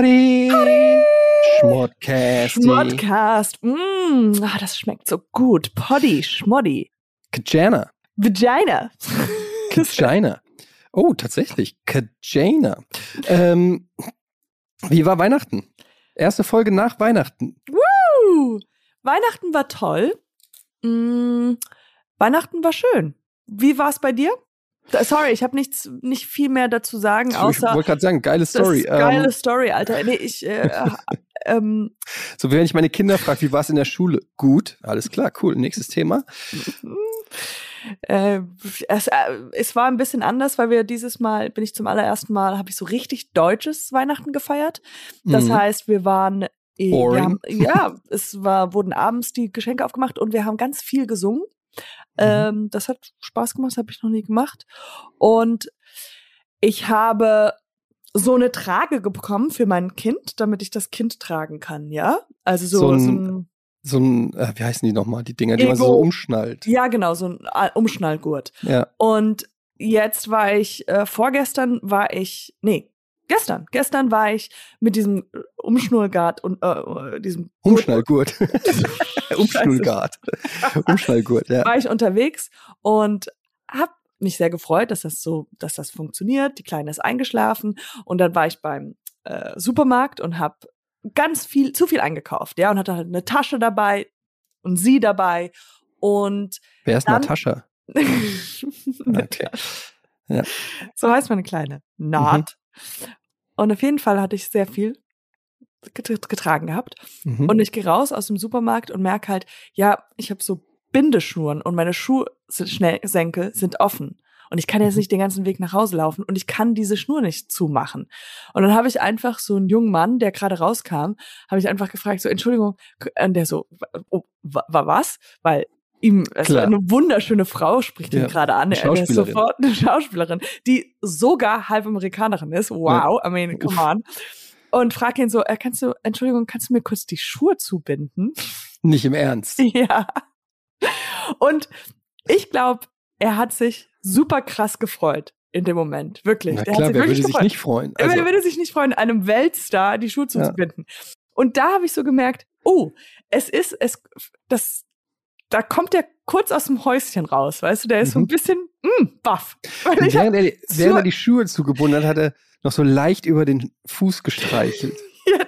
Potty! Schmodcast. Schmodcast. Mm, ah, das schmeckt so gut. Poddy, Schmoddy. Kajana. Vagina. Kajana. Oh, tatsächlich. Kajana. Ähm, wie war Weihnachten? Erste Folge nach Weihnachten. Woo! Weihnachten war toll. Mm, Weihnachten war schön. Wie war es bei dir? Sorry, ich habe nichts, nicht viel mehr dazu sagen, außer. Ich wollte gerade sagen, geile Story. geile ähm, Story, Alter. Nee, ich. Äh, ähm, so, wenn ich meine Kinder frage, wie war es in der Schule? Gut, alles klar, cool. Nächstes Thema. Äh, es, äh, es war ein bisschen anders, weil wir dieses Mal, bin ich zum allerersten Mal, habe ich so richtig deutsches Weihnachten gefeiert. Das mhm. heißt, wir waren wir haben, ja, es war, wurden abends die Geschenke aufgemacht und wir haben ganz viel gesungen. Mhm. Ähm, das hat Spaß gemacht, das habe ich noch nie gemacht. Und ich habe so eine Trage bekommen für mein Kind, damit ich das Kind tragen kann, ja? Also so, so ein, so ein, so ein äh, wie heißen die nochmal, die Dinger, die Ego. man so umschnallt. Ja, genau, so ein äh, Umschnallgurt. Ja. Und jetzt war ich, äh, vorgestern war ich, nee, Gestern, gestern war ich mit diesem Umschnurrgurt und äh, diesem Umschnallgurt. Umschnallgurt. Umschnallgurt, ja. War ich unterwegs und habe mich sehr gefreut, dass das so, dass das funktioniert. Die Kleine ist eingeschlafen und dann war ich beim äh, Supermarkt und habe ganz viel, zu viel eingekauft, ja, und hatte halt eine Tasche dabei und sie dabei und Wer ist dann, Natascha? okay. Ja. So heißt meine Kleine. Not. Mhm. Und auf jeden Fall hatte ich sehr viel getragen gehabt. Mhm. Und ich gehe raus aus dem Supermarkt und merke halt, ja, ich habe so Bindeschnuren und meine Schuhsenkel sind offen. Und ich kann jetzt mhm. nicht den ganzen Weg nach Hause laufen und ich kann diese Schnur nicht zumachen. Und dann habe ich einfach so einen jungen Mann, der gerade rauskam, habe ich einfach gefragt, so, Entschuldigung, und der so, oh, war was? Weil ihm, also eine wunderschöne Frau spricht ihn gerade an. Er ist sofort eine Schauspielerin, die sogar halb Amerikanerin ist. Wow, ja. I mean, come on. Und frag ihn so, äh, kannst du, Entschuldigung, kannst du mir kurz die Schuhe zubinden? Nicht im Ernst. Ja. Und ich glaube, er hat sich super krass gefreut in dem Moment. Wirklich. Na klar, wer würde gefreut. sich nicht freuen? Also. Wer würde sich nicht freuen, einem Weltstar die Schuhe zuzubinden? Ja. Und da habe ich so gemerkt, oh, es ist, es, das, da kommt der kurz aus dem Häuschen raus, weißt du, der ist mhm. so ein mhm. bisschen mm, baff. Während, er, während er die Schuhe zugebunden hat, hat er noch so leicht über den Fuß gestreichelt. ja,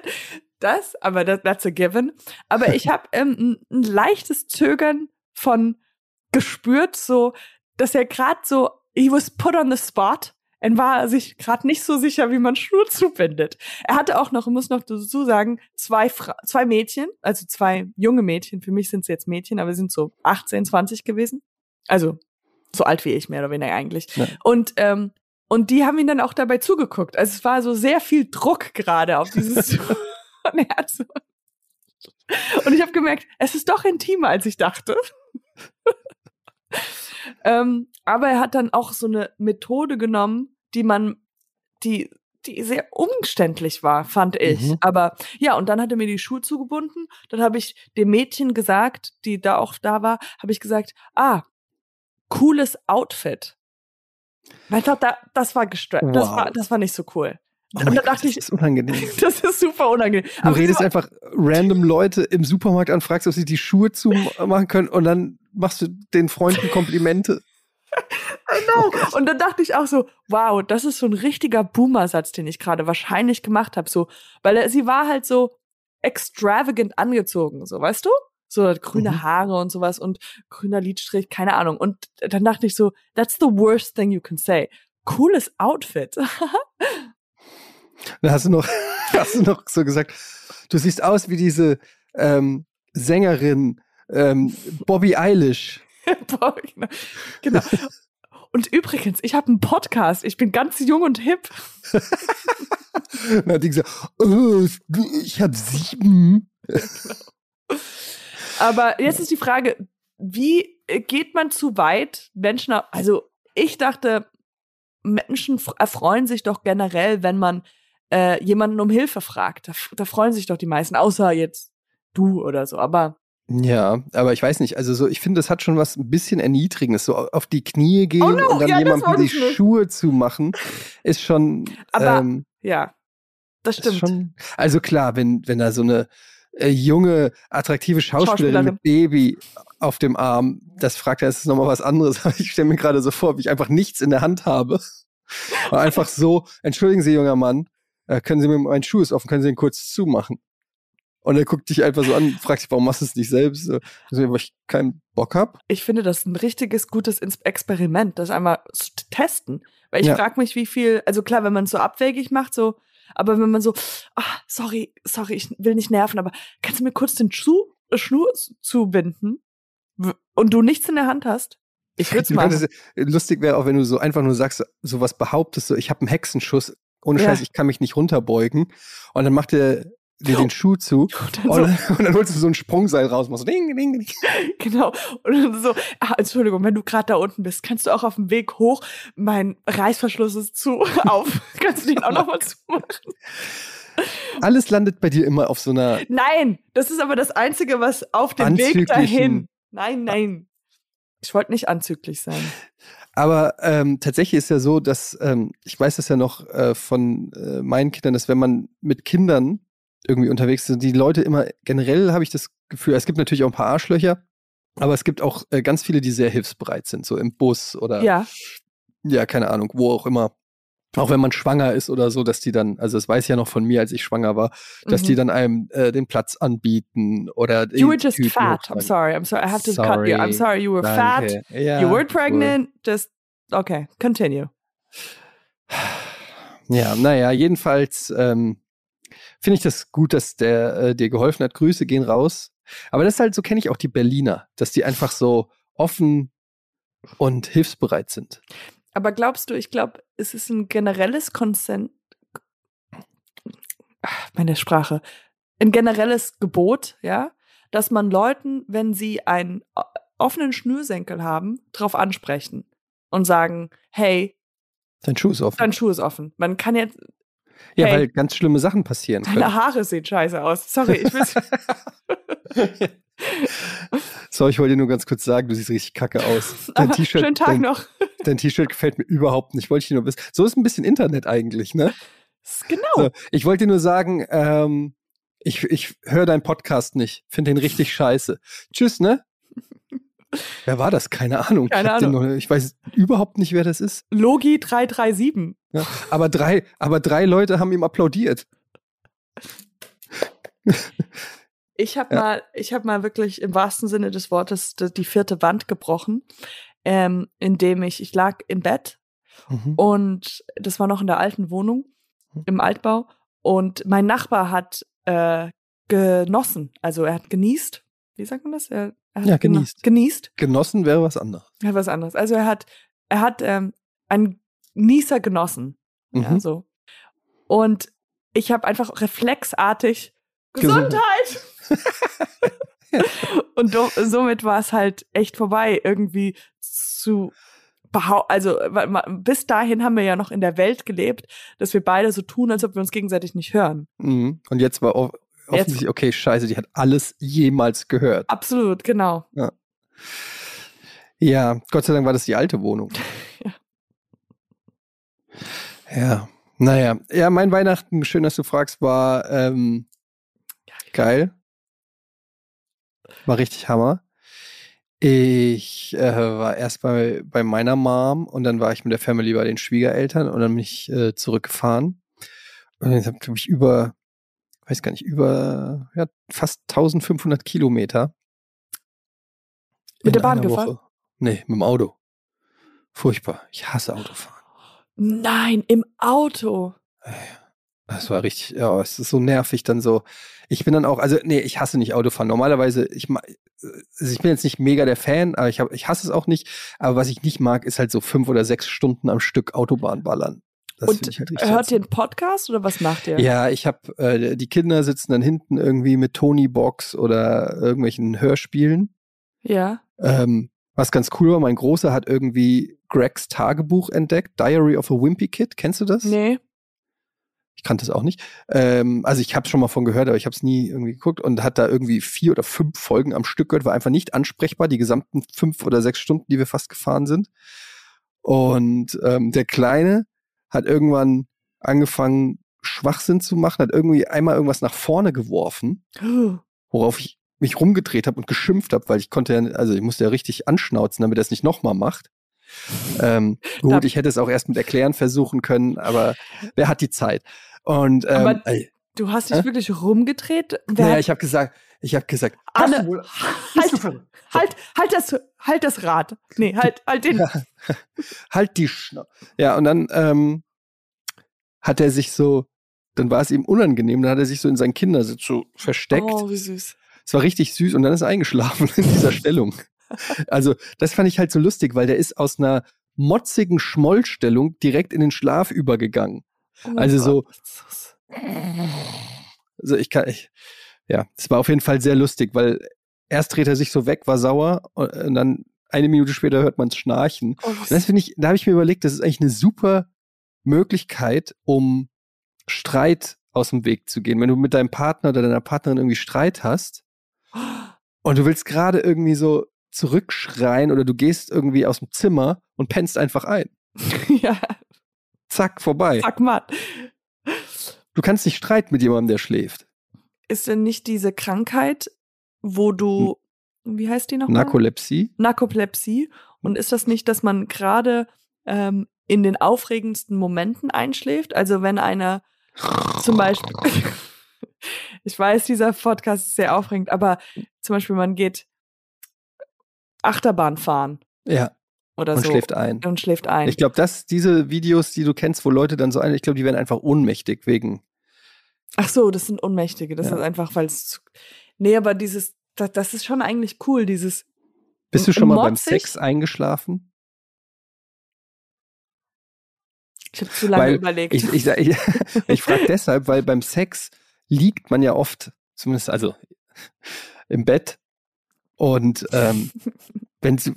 das, aber das, that's a given. Aber ich habe ähm, ein, ein leichtes Zögern von gespürt, so, dass er gerade so, he was put on the spot er war sich gerade nicht so sicher, wie man Schnur zubindet. Er hatte auch noch, muss noch dazu sagen, zwei, Fra zwei Mädchen, also zwei junge Mädchen. Für mich sind sie jetzt Mädchen, aber sind so 18, 20 gewesen. Also so alt wie ich, mehr oder weniger eigentlich. Ja. Und, ähm, und die haben ihn dann auch dabei zugeguckt. Also es war so sehr viel Druck gerade auf dieses. Und ich habe gemerkt, es ist doch intimer, als ich dachte. ähm, aber er hat dann auch so eine Methode genommen, die man, die, die sehr umständlich war, fand ich. Mhm. Aber ja, und dann hat er mir die Schuhe zugebunden. Dann habe ich dem Mädchen gesagt, die da auch da war, habe ich gesagt, ah, cooles Outfit. Weil da, das war gestört. Wow. Das war, das war nicht so cool. Oh und da dachte ich, das ist unangenehm. Das ist super unangenehm. Du Aber redest einfach random Leute im Supermarkt an, fragst, ob sie die Schuhe zumachen können und dann machst du den Freunden Komplimente. Know. Und dann dachte ich auch so, wow, das ist so ein richtiger Boomer-Satz, den ich gerade wahrscheinlich gemacht habe. So, weil er, sie war halt so extravagant angezogen, so, weißt du? So grüne mhm. Haare und sowas und grüner Lidstrich, keine Ahnung. Und dann dachte ich so, that's the worst thing you can say. Cooles Outfit. da hast du noch, hast du noch so gesagt, du siehst aus wie diese ähm, Sängerin ähm, Bobby Eilish. genau. genau. Und übrigens, ich habe einen Podcast. Ich bin ganz jung und hip. Na, die gesagt, oh, ich habe sieben. Aber jetzt ist die Frage, wie geht man zu weit? Menschen, also ich dachte, Menschen erfreuen sich doch generell, wenn man äh, jemanden um Hilfe fragt. Da, da freuen sich doch die meisten, außer jetzt du oder so. Aber ja, aber ich weiß nicht, also so, ich finde, das hat schon was ein bisschen Erniedrigendes, so auf die Knie gehen oh no, und dann ja, jemandem die Schuhe zu machen, ist schon. Aber ähm, ja. Das stimmt. schon, also klar, wenn, wenn da so eine äh, junge, attraktive Schauspielerin, Schauspielerin. mit Baby auf dem Arm, das fragt er, ist nochmal was anderes. Aber ich stelle mir gerade so vor, wie ich einfach nichts in der Hand habe. Und einfach so, entschuldigen Sie, junger Mann, äh, können Sie mir, mein Schuh ist offen, können Sie ihn kurz zumachen? Und er guckt dich einfach so an, fragt sich, warum machst du es nicht selbst? So, weil ich keinen Bock hab. Ich finde das ein richtiges gutes Experiment, das einmal zu testen. Weil ich Ja. frage mich, wie viel, also klar, wenn man es so abwägig macht, so, aber wenn man so, ah, sorry, sorry, ich will nicht nerven, aber kannst du mir kurz den Schuh, äh, Schnur zubinden und du nichts in der Hand hast? Ich würde es machen. könntest, lustig wäre auch, wenn du so einfach nur sagst, so was behauptest, so ich habe einen Hexenschuss, ohne Ja. Scheiß, ich kann mich nicht runterbeugen. Und dann macht er dir den Schuh zu Und dann und, so, und dann holst du so ein Sprungseil raus, machst ding, ding, ding. genau. Und dann so, ah, Entschuldigung, wenn du gerade da unten bist, kannst du auch auf dem Weg hoch, mein Reißverschluss ist zu auf. kannst du den auch nochmal zumachen? Alles landet bei dir immer auf so einer, Nein, das ist aber das Einzige, was auf dem Weg dahin. Nein, nein. Ich wollte nicht anzüglich sein. aber ähm, tatsächlich ist ja so, dass, ähm, ich weiß das ja noch äh, von äh, meinen Kindern, dass wenn man mit Kindern irgendwie unterwegs ist, die Leute immer, generell habe ich das Gefühl, es gibt natürlich auch ein paar Arschlöcher, aber es gibt auch äh, ganz viele, die sehr hilfsbereit sind, so im Bus oder Ja, ja, keine Ahnung, wo auch immer. Auch wenn man schwanger ist oder so, dass die dann, also das weiß ich ja noch von mir, als ich schwanger war, dass mhm. die dann einem äh, den Platz anbieten oder You were just fat. I'm sorry. I'm sorry. I have to cut you. I'm Sorry. sorry. You were fat. Danke. Ja, You were cool. pregnant. Just okay. Continue. Ja, naja, jedenfalls ähm, finde ich das gut, dass der äh, dir geholfen hat. Grüße gehen raus. Aber das ist halt, so kenne ich auch die Berliner, dass die einfach so offen und hilfsbereit sind. Aber glaubst du, ich glaube, es ist ein generelles Konsent. Ach, Meine Sprache. Ein generelles Gebot, ja, dass man Leuten, wenn sie einen offenen Schnürsenkel haben, drauf ansprechen und sagen, hey, Dein Schuh ist offen. dein Schuh ist offen. Man kann jetzt, ja, hey. weil ganz schlimme Sachen passieren können. deine Haare sehen scheiße aus. Sorry, ich will So, ich wollte dir nur ganz kurz sagen, du siehst richtig kacke aus. Dein T-Shirt schönen Tag dein, noch. dein T-Shirt gefällt mir überhaupt nicht. Wollte ich dir nur wissen. So ist ein bisschen Internet eigentlich, ne? Genau. So, ich wollte dir nur sagen, ähm, ich, ich höre deinen Podcast nicht. Finde den richtig scheiße. Tschüss, ne? Wer war das? Keine Ahnung. Keine Ahnung. Noch, ich weiß überhaupt nicht, wer das ist. Logi 337. Ja, aber, drei, aber drei Leute haben ihm applaudiert. Ich habe Ja. mal, ich habe mal wirklich im wahrsten Sinne des Wortes die, die vierte Wand gebrochen, ähm, indem ich, ich lag im Bett Mhm. und das war noch in der alten Wohnung im Altbau und mein Nachbar hat äh, genossen, also er hat genießt. Wie sagt man das? Er, er hat Ja, genießt. Genießt. Genossen wäre was anderes. Ja, was anderes. Also er hat, er hat ähm, einen Nießer genossen. Ja, Mhm. so. Und ich habe einfach reflexartig Gesundheit. Gesundheit. Und do, somit war es halt echt vorbei, irgendwie zu behau also bis dahin haben wir ja noch in der Welt gelebt, dass wir beide so tun, als ob wir uns gegenseitig nicht hören. Mhm. Und jetzt war off offensichtlich, okay, scheiße, die hat alles jemals gehört. Absolut, genau. Ja, Gott sei Dank war das die alte Wohnung. Ja. Ja, naja. Ja, mein Weihnachten, schön, dass du fragst, war ähm, geil. War richtig Hammer. Ich äh, war erst bei, bei meiner Mom und dann war ich mit der Family bei den Schwiegereltern und dann bin ich äh, zurückgefahren. Und jetzt habe ich über, weiß gar nicht, über ja, fast 1500 Kilometer. Mit der Bahn gefahren? Woche. Nee, mit dem Auto. Furchtbar. Ich hasse Autofahren. Nein, im Auto. Das war richtig, ja, es ist so nervig dann so. Ich bin dann auch, also nee, ich hasse nicht Autofahren. Normalerweise, ich also ich bin jetzt nicht mega der Fan, aber ich, hab, ich hasse es auch nicht. Aber was ich nicht mag, ist halt so fünf oder sechs Stunden am Stück Autobahn ballern. Das Und ich halt richtig hört ihr einen Podcast oder was macht ihr? Ja, ich habe, äh, die Kinder sitzen dann hinten irgendwie mit Tony Box oder irgendwelchen Hörspielen. Ja. Ähm, was ganz cool war, mein Großer hat irgendwie Gregs Tagebuch entdeckt, Diary of a Wimpy Kid. Kennst du das? Nee. Ich kannte es auch nicht. Ähm, also ich habe schon mal von gehört, aber ich habe es nie irgendwie geguckt und hat da irgendwie vier oder fünf Folgen am Stück gehört, war einfach nicht ansprechbar, die gesamten fünf oder sechs Stunden, die wir fast gefahren sind. Und ähm, der Kleine hat irgendwann angefangen, Schwachsinn zu machen, hat irgendwie einmal irgendwas nach vorne geworfen, worauf ich mich rumgedreht habe und geschimpft habe, weil ich konnte ja, also ich musste ja richtig anschnauzen, damit er es nicht nochmal macht. Ähm, gut, ich hätte es auch erst mit Erklären versuchen können, aber wer hat die Zeit? Und ähm, aber du hast dich äh? wirklich rumgedreht? Wer naja, ich habe gesagt, ich habe gesagt, Anne, wohl, halt, halt, halt das, halt das Rad. Nee, halt, halt den. halt die Schnau. Ja, und dann ähm, hat er sich so, dann war es ihm unangenehm, dann hat er sich so in seinen Kindersitz so versteckt. Oh, wie süß. Es war richtig süß und dann ist er eingeschlafen in dieser Stellung. Also, das fand ich halt so lustig, weil der ist aus einer motzigen Schmollstellung direkt in den Schlaf übergegangen. Oh also so. Also ich kann, ich, ja, es war auf jeden Fall sehr lustig, weil erst dreht er sich so weg, war sauer und dann eine Minute später hört man es schnarchen. Oh, das finde ich, da habe ich mir überlegt, das ist eigentlich eine super Möglichkeit, um Streit aus dem Weg zu gehen. Wenn du mit deinem Partner oder deiner Partnerin irgendwie Streit hast und du willst gerade irgendwie so zurückschreien oder du gehst irgendwie aus dem Zimmer und pennst einfach ein. ja. Zack, vorbei. Zack, Mann. Du kannst nicht streiten mit jemandem, der schläft. Ist denn nicht diese Krankheit, wo du, wie heißt die nochmal? Narkolepsie. Narkolepsie. Und ist das nicht, dass man gerade ähm, in den aufregendsten Momenten einschläft? Also wenn einer zum Beispiel, ich weiß, dieser Podcast ist sehr aufregend, aber zum Beispiel man geht Achterbahn fahren. Ja. Oder und so. schläft ein. Und schläft ein. Ich glaube, dass diese Videos, die du kennst, wo Leute dann so ein, ich glaube, die werden einfach ohnmächtig wegen. Ach so, das sind Ohnmächtige. Das ja. ist einfach, weil es. Nee, aber dieses, das, das, ist schon eigentlich cool, dieses. Bist du schon mal beim Sex eingeschlafen? Ich habe zu lange weil überlegt. Ich, ich, ich, ich frage deshalb, weil beim Sex liegt man ja oft, zumindest also im Bett und ähm, wenn du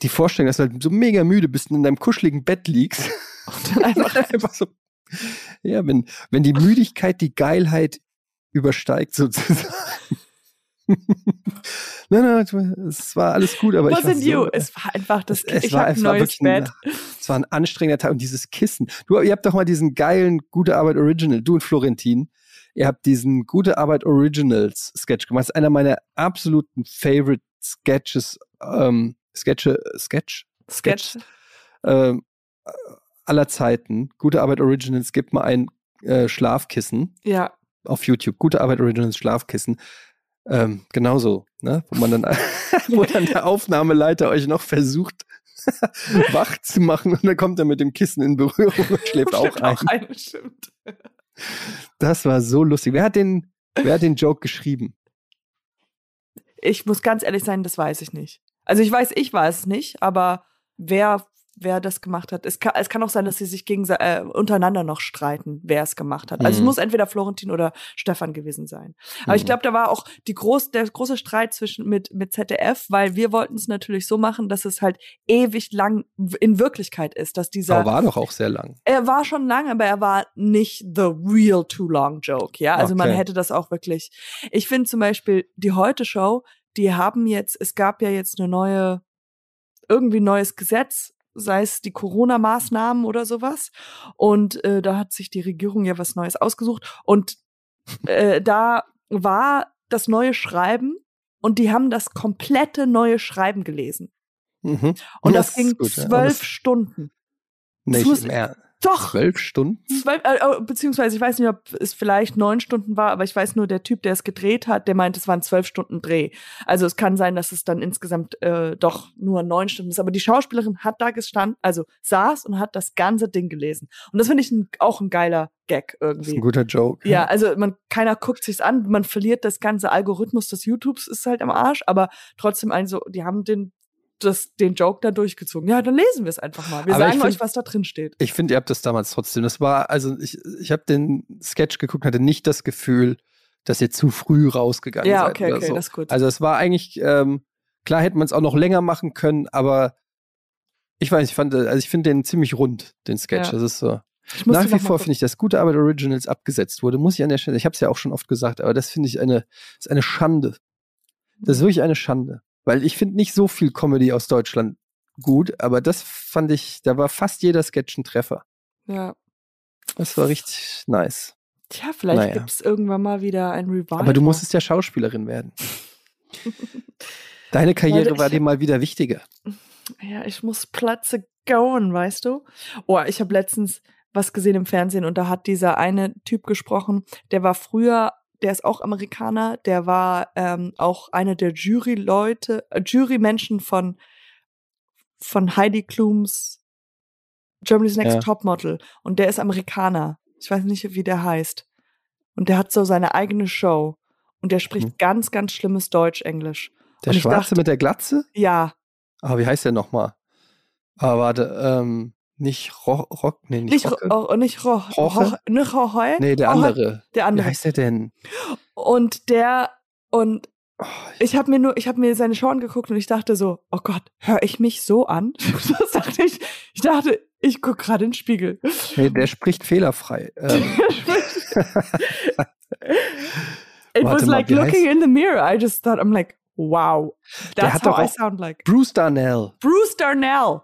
die Vorstellung, dass du halt so mega müde bist und in deinem kuscheligen Bett liegst, und dann einfach, einfach so, ja, wenn, wenn die Müdigkeit die Geilheit übersteigt sozusagen. nein, nein, es war alles gut, aber Was ich war so, you? Es war einfach das es, ich war, ein neues Bett. Ein, es war ein anstrengender Tag und dieses Kissen. Du, ihr habt doch mal diesen geilen Gute Arbeit Original, du und Florentin. Ihr habt diesen Gute Arbeit Originals Sketch gemacht. Das ist einer meiner absoluten Favorite Sketches, ähm, Sketche, Sketch? Sketch. Ähm, aller Zeiten. Gute Arbeit Originals, gibt mal ein äh, Schlafkissen. Ja. Auf YouTube. Gute Arbeit Originals Schlafkissen. Ähm, genauso, ne? Wo man dann, wo dann der Aufnahmeleiter euch noch versucht, wach zu machen und dann kommt er mit dem Kissen in Berührung und schläft auch ein. Auch ein. Das war so lustig. Wer hat den, wer hat den Joke geschrieben? Ich muss ganz ehrlich sein, das weiß ich nicht. Also ich weiß, ich weiß es nicht, aber wer wer das gemacht hat. Es kann, es kann auch sein, dass sie sich gegen, äh, untereinander noch streiten, wer es gemacht hat. Also mhm. es muss entweder Florentin oder Stefan gewesen sein. Aber mhm. ich glaube, da war auch die groß, der große Streit zwischen mit, mit ZDF, weil wir wollten es natürlich so machen, dass es halt ewig lang in Wirklichkeit ist, dass dieser. Aber war doch auch sehr lang. Er war schon lang, aber er war nicht the real too long joke, ja. Also okay. man hätte das auch wirklich. Ich finde zum Beispiel die Heute Show, die haben jetzt, es gab ja jetzt eine neue irgendwie neues Gesetz, sei es die Corona-Maßnahmen oder sowas. Und äh, da hat sich die Regierung ja was Neues ausgesucht. Und äh, da war das neue Schreiben und die haben das komplette neue Schreiben gelesen. Mhm. Und das, das ging gut, zwölf ja. Stunden. Nicht mehr. Doch. Zwölf Stunden? Zwölf, äh, äh, beziehungsweise ich weiß nicht, ob es vielleicht neun Stunden war, aber ich weiß nur, der Typ, der es gedreht hat, der meint, es waren zwölf Stunden Dreh. Also es kann sein, dass es dann insgesamt äh, doch nur neun Stunden ist. Aber die Schauspielerin hat da gestanden, also saß und hat das ganze Ding gelesen. Und das finde ich ein, auch ein geiler Gag irgendwie. Das ist ein guter Joke. Ja, also man, keiner guckt sich's an, man verliert das ganze Algorithmus des YouTubes, ist halt am Arsch, aber trotzdem also, die haben den das, den Joke da durchgezogen. Ja, dann lesen wir es einfach mal. Wir Aber sagen find, euch, was da drin steht. Ich finde, ihr habt das damals trotzdem. Das war, also ich, ich habe den Sketch geguckt, hatte nicht das Gefühl, dass ihr zu früh rausgegangen ja, seid. Ja, okay, okay, so. das ist gut. Also es war eigentlich, ähm, klar hätte man es auch noch länger machen können, aber ich weiß, ich fand, also ich finde den ziemlich rund, den Sketch. Ja. Das ist so. Nach wie vor finde ich, dass gute Arbeit Originals abgesetzt wurde, muss ich an der Stelle, ich habe es ja auch schon oft gesagt, aber das finde ich eine, ist eine Schande. Das ist mhm. wirklich eine Schande. Weil ich finde nicht so viel Comedy aus Deutschland gut, aber das fand ich, da war fast jeder Sketch ein Treffer. Ja. Das war richtig nice. Tja, vielleicht Naja. gibt's irgendwann mal wieder ein Revival. Aber du musstest ja Schauspielerin werden. Deine Karriere Leute, war dir mal wieder wichtiger. Ja, ich muss Platze goen, weißt du? Oh, ich habe letztens was gesehen im Fernsehen und da hat dieser eine Typ gesprochen, der war früher, der ist auch Amerikaner, der war ähm, auch einer der Jury-Leute, äh, Jury-Menschen von, von Heidi Klums Germany's Next Ja. Topmodel und der ist Amerikaner. Ich weiß nicht, wie der heißt. Und der hat so seine eigene Show und der spricht Mhm. ganz, ganz schlimmes Deutsch-Englisch. Der Schwarze dachte- mit der Glatze? Ja, Ah, wie heißt der nochmal? Ah, warte, ähm, nicht Ro Rock, nee, nicht, Nicht, Rocke. Ro oh, nicht Ro Roche? Nicht Roche? Nee, der andere. Der Wie andere. heißt der denn? Und der, und Oh, ich habe mir nur, ich habe mir seine Show angeguckt und ich dachte so, oh Gott, höre ich mich so an? Das dachte ich. Ich dachte, ich guck gerade in den Spiegel. nee, der spricht fehlerfrei. Ähm, It Warte was mal, like wie looking heißt- in the mirror. I just thought, I'm like, wow, Der that's hat how doch I sound like. Bruce Darnell. Bruce Darnell.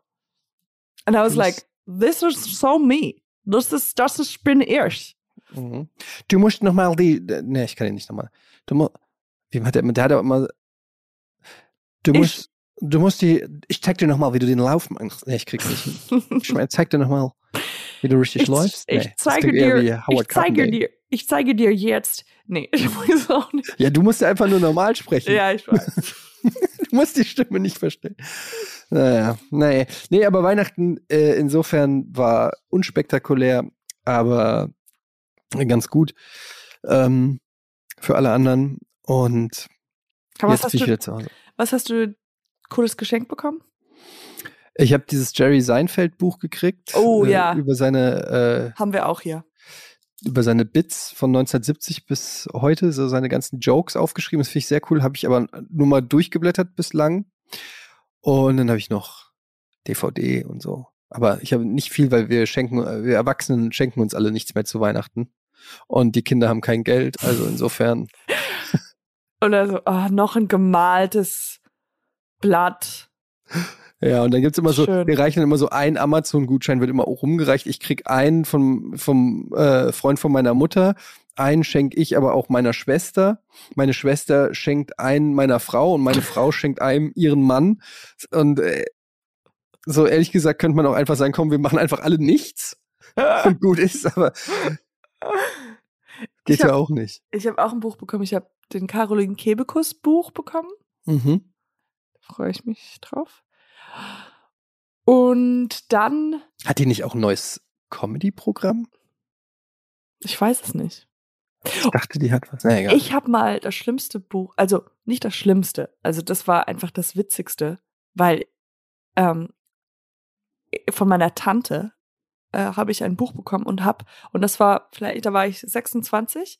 And I was like, this is so me. Das ist, das ist, bin ich. Mhm. Du musst nochmal die. Nee, ich kann ihn nicht nochmal. Du musst. Wie hat der, der hat aber immer. Du Ich- musst. Du musst die. Ich zeig dir nochmal, wie du den Lauf machst. Nee, ich krieg's nicht. Ich meine, zeig dir nochmal, wie du richtig Ich, läufst. Nee, ich zeige dir, ich zeige dir, ich zeige dir jetzt. Nee, ich weiß auch nicht. Ja, du musst ja einfach nur normal sprechen. Ja, ich weiß. Du musst die Stimme nicht verstehen. Naja, nee. Nee, aber Weihnachten äh, insofern war unspektakulär, aber ganz gut ähm, für alle anderen. Und Aber was jetzt hast, bin ich du, wieder zu Hause. was hast du cooles Geschenk bekommen? Ich habe dieses Jerry Seinfeld Buch gekriegt. Oh, äh, ja. Über seine, Haben wir auch hier. Über seine Bits von 1970 bis heute, so seine ganzen Jokes aufgeschrieben. Das finde ich sehr cool. Habe ich aber nur mal durchgeblättert bislang. Und dann habe ich noch DVD und so. Aber ich habe nicht viel, weil wir schenken, wir Erwachsenen schenken uns alle nichts mehr zu Weihnachten. Und die Kinder haben kein Geld. Also insofern. Oder so, ah, noch ein gemaltes Blatt. Ja, und dann gibt's immer so, Schön. wir reichen immer so ein Amazon-Gutschein, wird immer auch rumgereicht. Ich krieg einen vom, vom äh, Freund von meiner Mutter, einen schenke ich aber auch meiner Schwester. Meine Schwester schenkt einen meiner Frau und meine Frau schenkt einem ihren Mann. Und äh, so ehrlich gesagt könnte man auch einfach sagen, komm, wir machen einfach alle nichts und gut ist, aber geht hab- ja auch nicht. Ich habe auch ein Buch bekommen. Ich habe den Caroline Kebekus Buch bekommen. Mhm. Da freue ich mich drauf. Und dann, Hat die nicht auch ein neues Comedy-Programm? ich weiß es nicht. Ich dachte, die hat was. Na, egal. Ich habe mal das schlimmste Buch, also nicht das Schlimmste, also das war einfach das Witzigste, weil ähm, von meiner Tante äh, habe ich ein Buch bekommen und hab und das war vielleicht, da war ich 26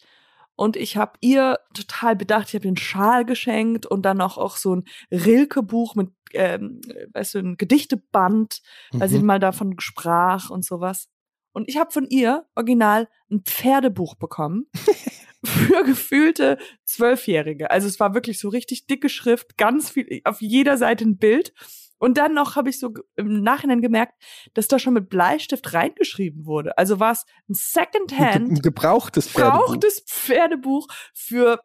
und ich habe ihr total bedacht, ich habe den Schal geschenkt und dann auch, auch so ein Rilke-Buch mit, ähm, weißt du, ein Gedichteband, weil sie Mhm. mal davon sprach und sowas. Und ich habe von ihr original ein Pferdebuch bekommen für gefühlte Zwölfjährige. Also es war wirklich so richtig dicke Schrift, ganz viel, auf jeder Seite ein Bild. Und dann noch habe ich so im Nachhinein gemerkt, dass da schon mit Bleistift reingeschrieben wurde. Also war es ein ein Secondhand gebrauchtes Pferdebuch. gebrauchtes Pferdebuch für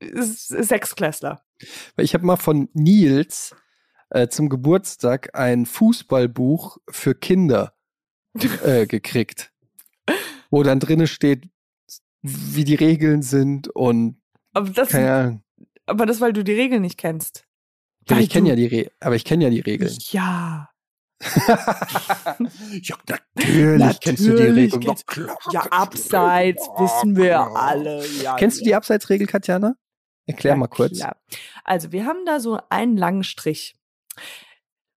S- Sechsklässler. Ich habe mal von Nils äh, zum Geburtstag ein Fußballbuch für Kinder äh, gekriegt, wo dann drinne steht, wie die Regeln sind und Aber das, keine Ahnung. aber das, weil du die Regeln nicht kennst. Aber Weil ich kenne ja die Re aber ich kenne ja die Regeln. Ja. ja, natürlich, kennst du die Regeln. kennst- klar, Ja, abseits Regeln. wissen wir Ja. alle. Ja, Kennst du die Abseitsregel, Katjana? Erklär Ja, mal kurz. klar. Also, wir haben da so einen langen Strich.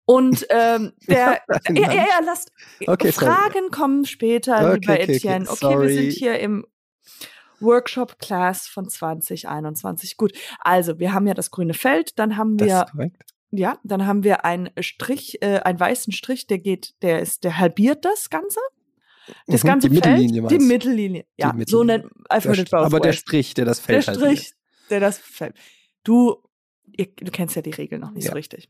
Und ähm, der, ja, ja, ja, lasst, Okay, sorry. Fragen kommen später, Okay, lieber okay, okay, Etienne. Okay, sorry. wir sind hier im Workshop Class von 2021. Gut, also wir haben ja das grüne Feld, dann haben Das wir ist korrekt. ja, dann haben wir einen Strich, äh, einen weißen Strich, der geht, der ist, der halbiert das Ganze. Das Mhm, ganze die Mittellinie Feld, meinst die? Mittellinie. Ja, Mittellinie. so nennt I've Der heard it aber der. Strich, der das Der Feld halt Strich, der das Feld. Du, ihr, du kennst ja die Regeln noch nicht Ja. so richtig.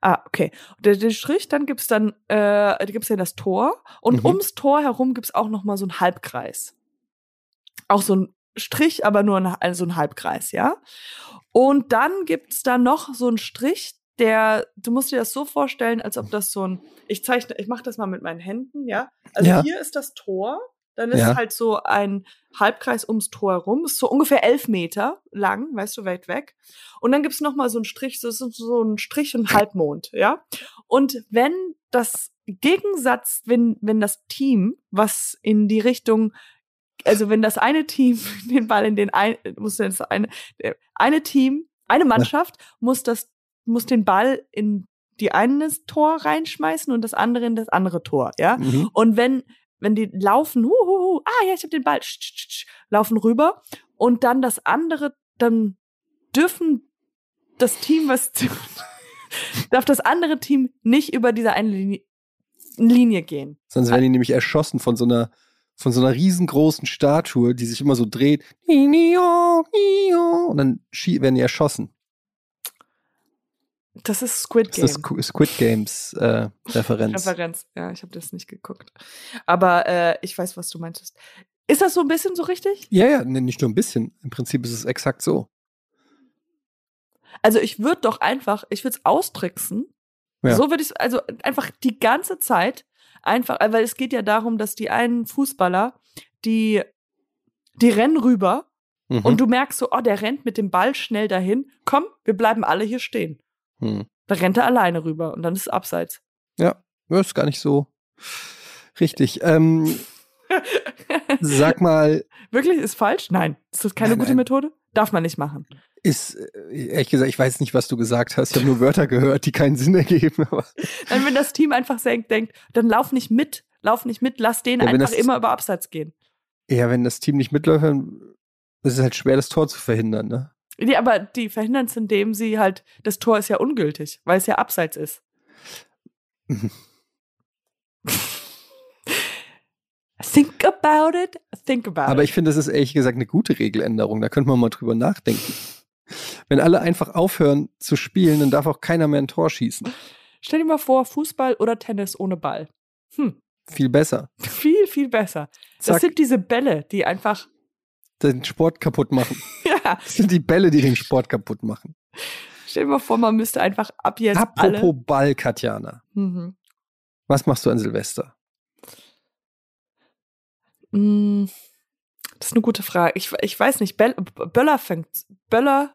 Ah, okay. Der, der Strich, dann gibt's dann, äh, da gibt's ja das Tor und Mhm. ums Tor herum gibt's auch noch mal so einen Halbkreis. Auch so ein Strich, aber nur ein, also ein Halbkreis, ja. Und dann gibt's da noch so einen Strich, der, du musst dir das so vorstellen, als ob das so ein, ich zeichne, ich mache das mal mit meinen Händen, ja. Also Ja. hier ist das Tor, dann ist Ja. halt so ein Halbkreis ums Tor herum, ist so ungefähr elf Meter lang, weißt du, weit weg. Und dann gibt's noch mal so einen Strich, so, so, so ein Strich und Halbmond, ja. Und wenn das Gegensatz, wenn, wenn das Team, was in die Richtung, also wenn das eine Team den Ball in den ein, muss das eine, der- eine Team, eine Mannschaft muss das, muss den Ball in die eine Tor reinschmeißen und das andere in das andere Tor, ja. Mhm. Und wenn, wenn die laufen, hu, hu, hu, ah ja, ich habe den Ball, sch, sch, sch, laufen rüber und dann das andere, dann dürfen das Team, was darf das andere Team nicht über diese eine Linie, Linie gehen. Sonst werden die nämlich erschossen von so einer von so einer riesengroßen Statue, die sich immer so dreht. Und dann werden die erschossen. Das ist Squid Das Game. ist Squ- Squid Games äh, Referenz. Referenz. Ja, ich habe das nicht geguckt. Aber äh, ich weiß, was du meintest. Ist das so ein bisschen so richtig? Ja, ja, nee, nicht nur ein bisschen. Im Prinzip ist es exakt so. Also ich würde doch einfach, ich würde es austricksen. Ja. So würde ich also einfach die ganze Zeit einfach, weil es geht ja darum, dass die einen Fußballer, die, die rennen rüber Mhm. und du merkst so, oh, der rennt mit dem Ball schnell dahin. Komm, wir bleiben alle hier stehen. Hm. Da rennt er alleine rüber und dann ist es abseits. Ja, ist gar nicht so richtig. Ähm, sag mal, Wirklich, ist falsch? Nein. Ist das keine Nein, gute nein. Methode? Darf man nicht machen. Ist, äh, ehrlich gesagt, ich weiß nicht, was du gesagt hast. Ich habe nur Wörter gehört, die keinen Sinn ergeben. Aber Dann, wenn das Team einfach denkt, dann lauf nicht mit, lauf nicht mit, lass den Ja, einfach immer über Abseits gehen. ja, wenn das Team nicht mitläuft, dann ist es halt schwer, das Tor zu verhindern. Ne? Nee, aber die verhindern es, indem sie halt, das Tor ist ja ungültig, weil es ja abseits ist. Think about it, think about Aber it. ich finde, das ist ehrlich gesagt eine gute Regeländerung. Da könnte man mal drüber nachdenken. Wenn alle einfach aufhören zu spielen, dann darf auch keiner mehr ein Tor schießen. Stell dir mal vor, Fußball oder Tennis ohne Ball. Hm, Viel besser. viel, viel besser. Das Zack, sind diese Bälle, die einfach, den Sport kaputt machen. ja, Das sind die Bälle, die den Sport kaputt machen. stell dir mal vor, man müsste einfach ab jetzt alle. Apropos Ball, Katjana. Mhm. Was machst du an Silvester? Mm, Das ist eine gute Frage. Ich, ich weiß nicht, Böller fängt, Böller,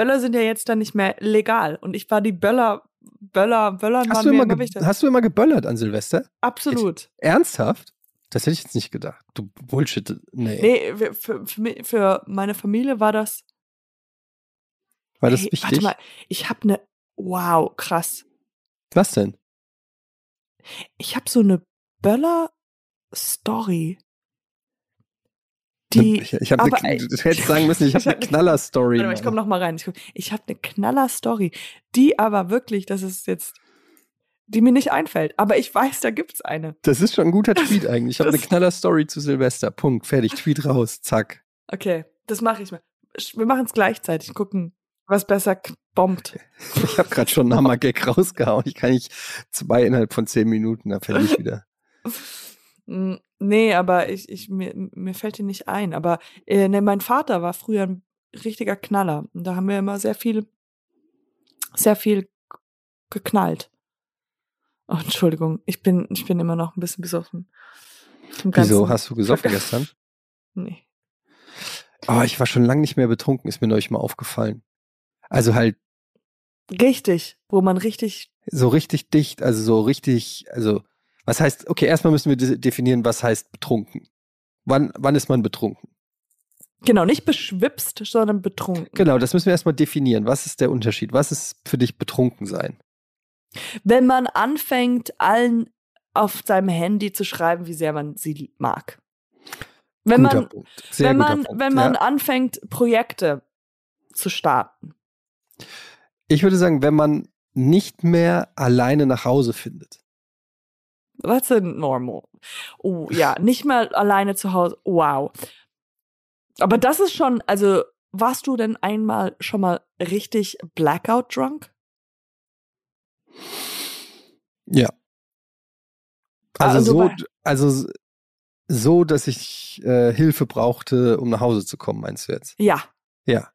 Böller sind ja jetzt dann nicht mehr legal. Und ich war die Böller, Böller, Böllern Hast du, immer immer hast du immer geböllert an Silvester? Absolut. Ernsthaft? Das hätte ich jetzt nicht gedacht. Du Bullshit. Nee. Nee, für, für, für meine Familie war das. War das Hey, wichtig? Warte mal, ich habe eine. Wow, krass. Was denn? Ich habe so eine Böller-Story. Die. ich ich habe ey, du hättest sagen müssen, ich habe hab eine ne- Knaller-Story. Warte mal, ich komme noch mal rein. Ich, ich habe eine Knaller-Story, die aber wirklich, das ist jetzt, die mir nicht einfällt. Aber ich weiß, da gibt's eine. Das ist schon ein guter Tweet eigentlich. Ich habe eine Knaller-Story zu Silvester. Punkt. Fertig. Tweet raus. Zack. Okay, das mache ich mal. Wir machen es gleichzeitig. Gucken, was besser bombt. Ich habe gerade schon einen Hammer-Gag rausgehauen. Ich kann nicht zwei innerhalb von zehn Minuten. Da verliere ich wieder. Nee, aber ich, ich, mir, mir fällt die nicht ein. Aber äh, nee, mein Vater war früher ein richtiger Knaller. Und da haben wir immer sehr viel, sehr viel geknallt. Oh, Entschuldigung, ich bin, ich bin immer noch ein bisschen besoffen. Wieso? Hast du gesoffen gestern? Nee. Oh, ich war schon lange nicht mehr betrunken. Ist mir neulich mal aufgefallen. Also halt Richtig, wo man richtig, so richtig dicht. Also so richtig. Also was heißt? Okay, erstmal müssen wir de- definieren, was heißt betrunken. Wann, wann ist man betrunken? genau, nicht beschwipst, sondern betrunken. Genau, das müssen wir erstmal definieren. Was ist der Unterschied? Was ist für dich betrunken sein? Wenn man anfängt, allen auf seinem Handy zu schreiben, wie sehr man sie mag. Wenn guter man, wenn man, Punkt. wenn man ja. anfängt, Projekte zu starten. Ich würde sagen, wenn man nicht mehr alleine nach Hause findet. That's a normal. Oh, ja, nicht mal alleine zu Hause. Wow. Aber das ist schon, also, warst du denn einmal schon mal richtig blackout drunk? Ja. Also, Also so, also so, dass ich äh, Hilfe brauchte, um nach Hause zu kommen, meinst du jetzt? Ja. Ja.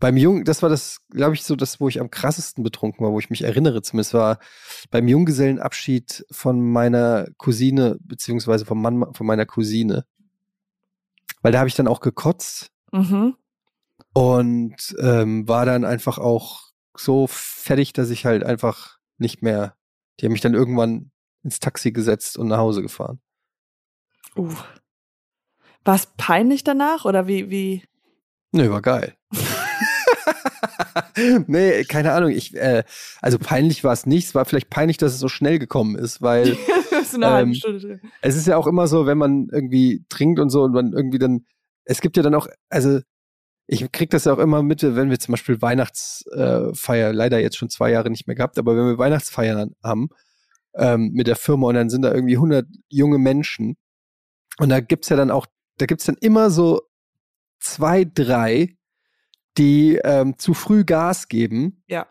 Beim Jungen, das war das, glaube ich, so das, wo ich am krassesten betrunken war, wo ich mich erinnere zumindest, war beim Junggesellenabschied von meiner Cousine, beziehungsweise vom Mann von meiner Cousine. Weil da habe ich dann auch gekotzt Mhm. und ähm, war dann einfach auch so fertig, dass ich halt einfach nicht mehr, die haben mich dann irgendwann ins Taxi gesetzt und nach Hause gefahren. Uh. War es peinlich danach oder wie, wie? Nö, war geil. nee, keine Ahnung. Ich, äh, also peinlich war es nicht. Es war vielleicht peinlich, dass es so schnell gekommen ist, weil halbe Ähm, es ist ja auch immer so, wenn man irgendwie trinkt und so und man irgendwie dann, es gibt ja dann auch, also ich krieg das ja auch immer mit, wenn wir zum Beispiel Weihnachtsfeier, leider jetzt schon zwei Jahre nicht mehr gehabt, aber wenn wir Weihnachtsfeiern haben ähm, mit der Firma und dann sind da irgendwie 100 junge Menschen und da gibt's ja dann auch, da gibt's dann immer so zwei, drei, die ähm, zu früh Gas geben Ja.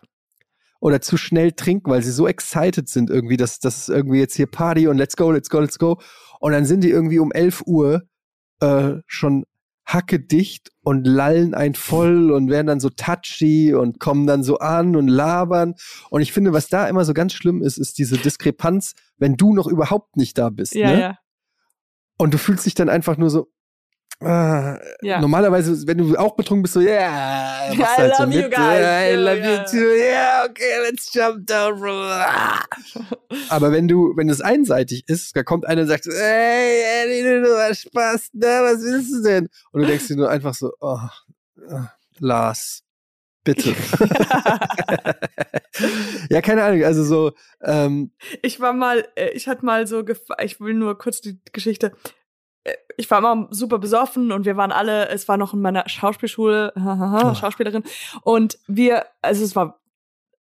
oder zu schnell trinken, weil sie so excited sind irgendwie, dass das irgendwie jetzt hier Party und let's go, let's go, let's go. Und dann sind die irgendwie um 11 Uhr äh, schon hackedicht und lallen ein voll und werden dann so touchy und kommen dann so an und labern. Und ich finde, was da immer so ganz schlimm ist, ist diese Diskrepanz, wenn du noch überhaupt nicht da bist. Ja, ne? ja. Und du fühlst dich dann einfach nur so. Ah, Ja. Normalerweise, wenn du auch betrunken bist, so, yeah, I halt so love you mit, guys. I Ja, love ja. you too, yeah, okay, let's jump down. Aber wenn du, wenn es einseitig ist, da kommt einer und sagt, so, hey, Eddie, du, hast Spaß, na, was willst du denn? Und du denkst dir nur einfach so, oh, ah, Lars, bitte. ja, keine Ahnung, also so, ähm, Ich war mal, äh, ich hatte mal so, ich will nur kurz die Geschichte. Äh, Ich war mal super besoffen und wir waren alle, es war noch in meiner Schauspielschule, Oh. Schauspielerin. Und wir, also es war,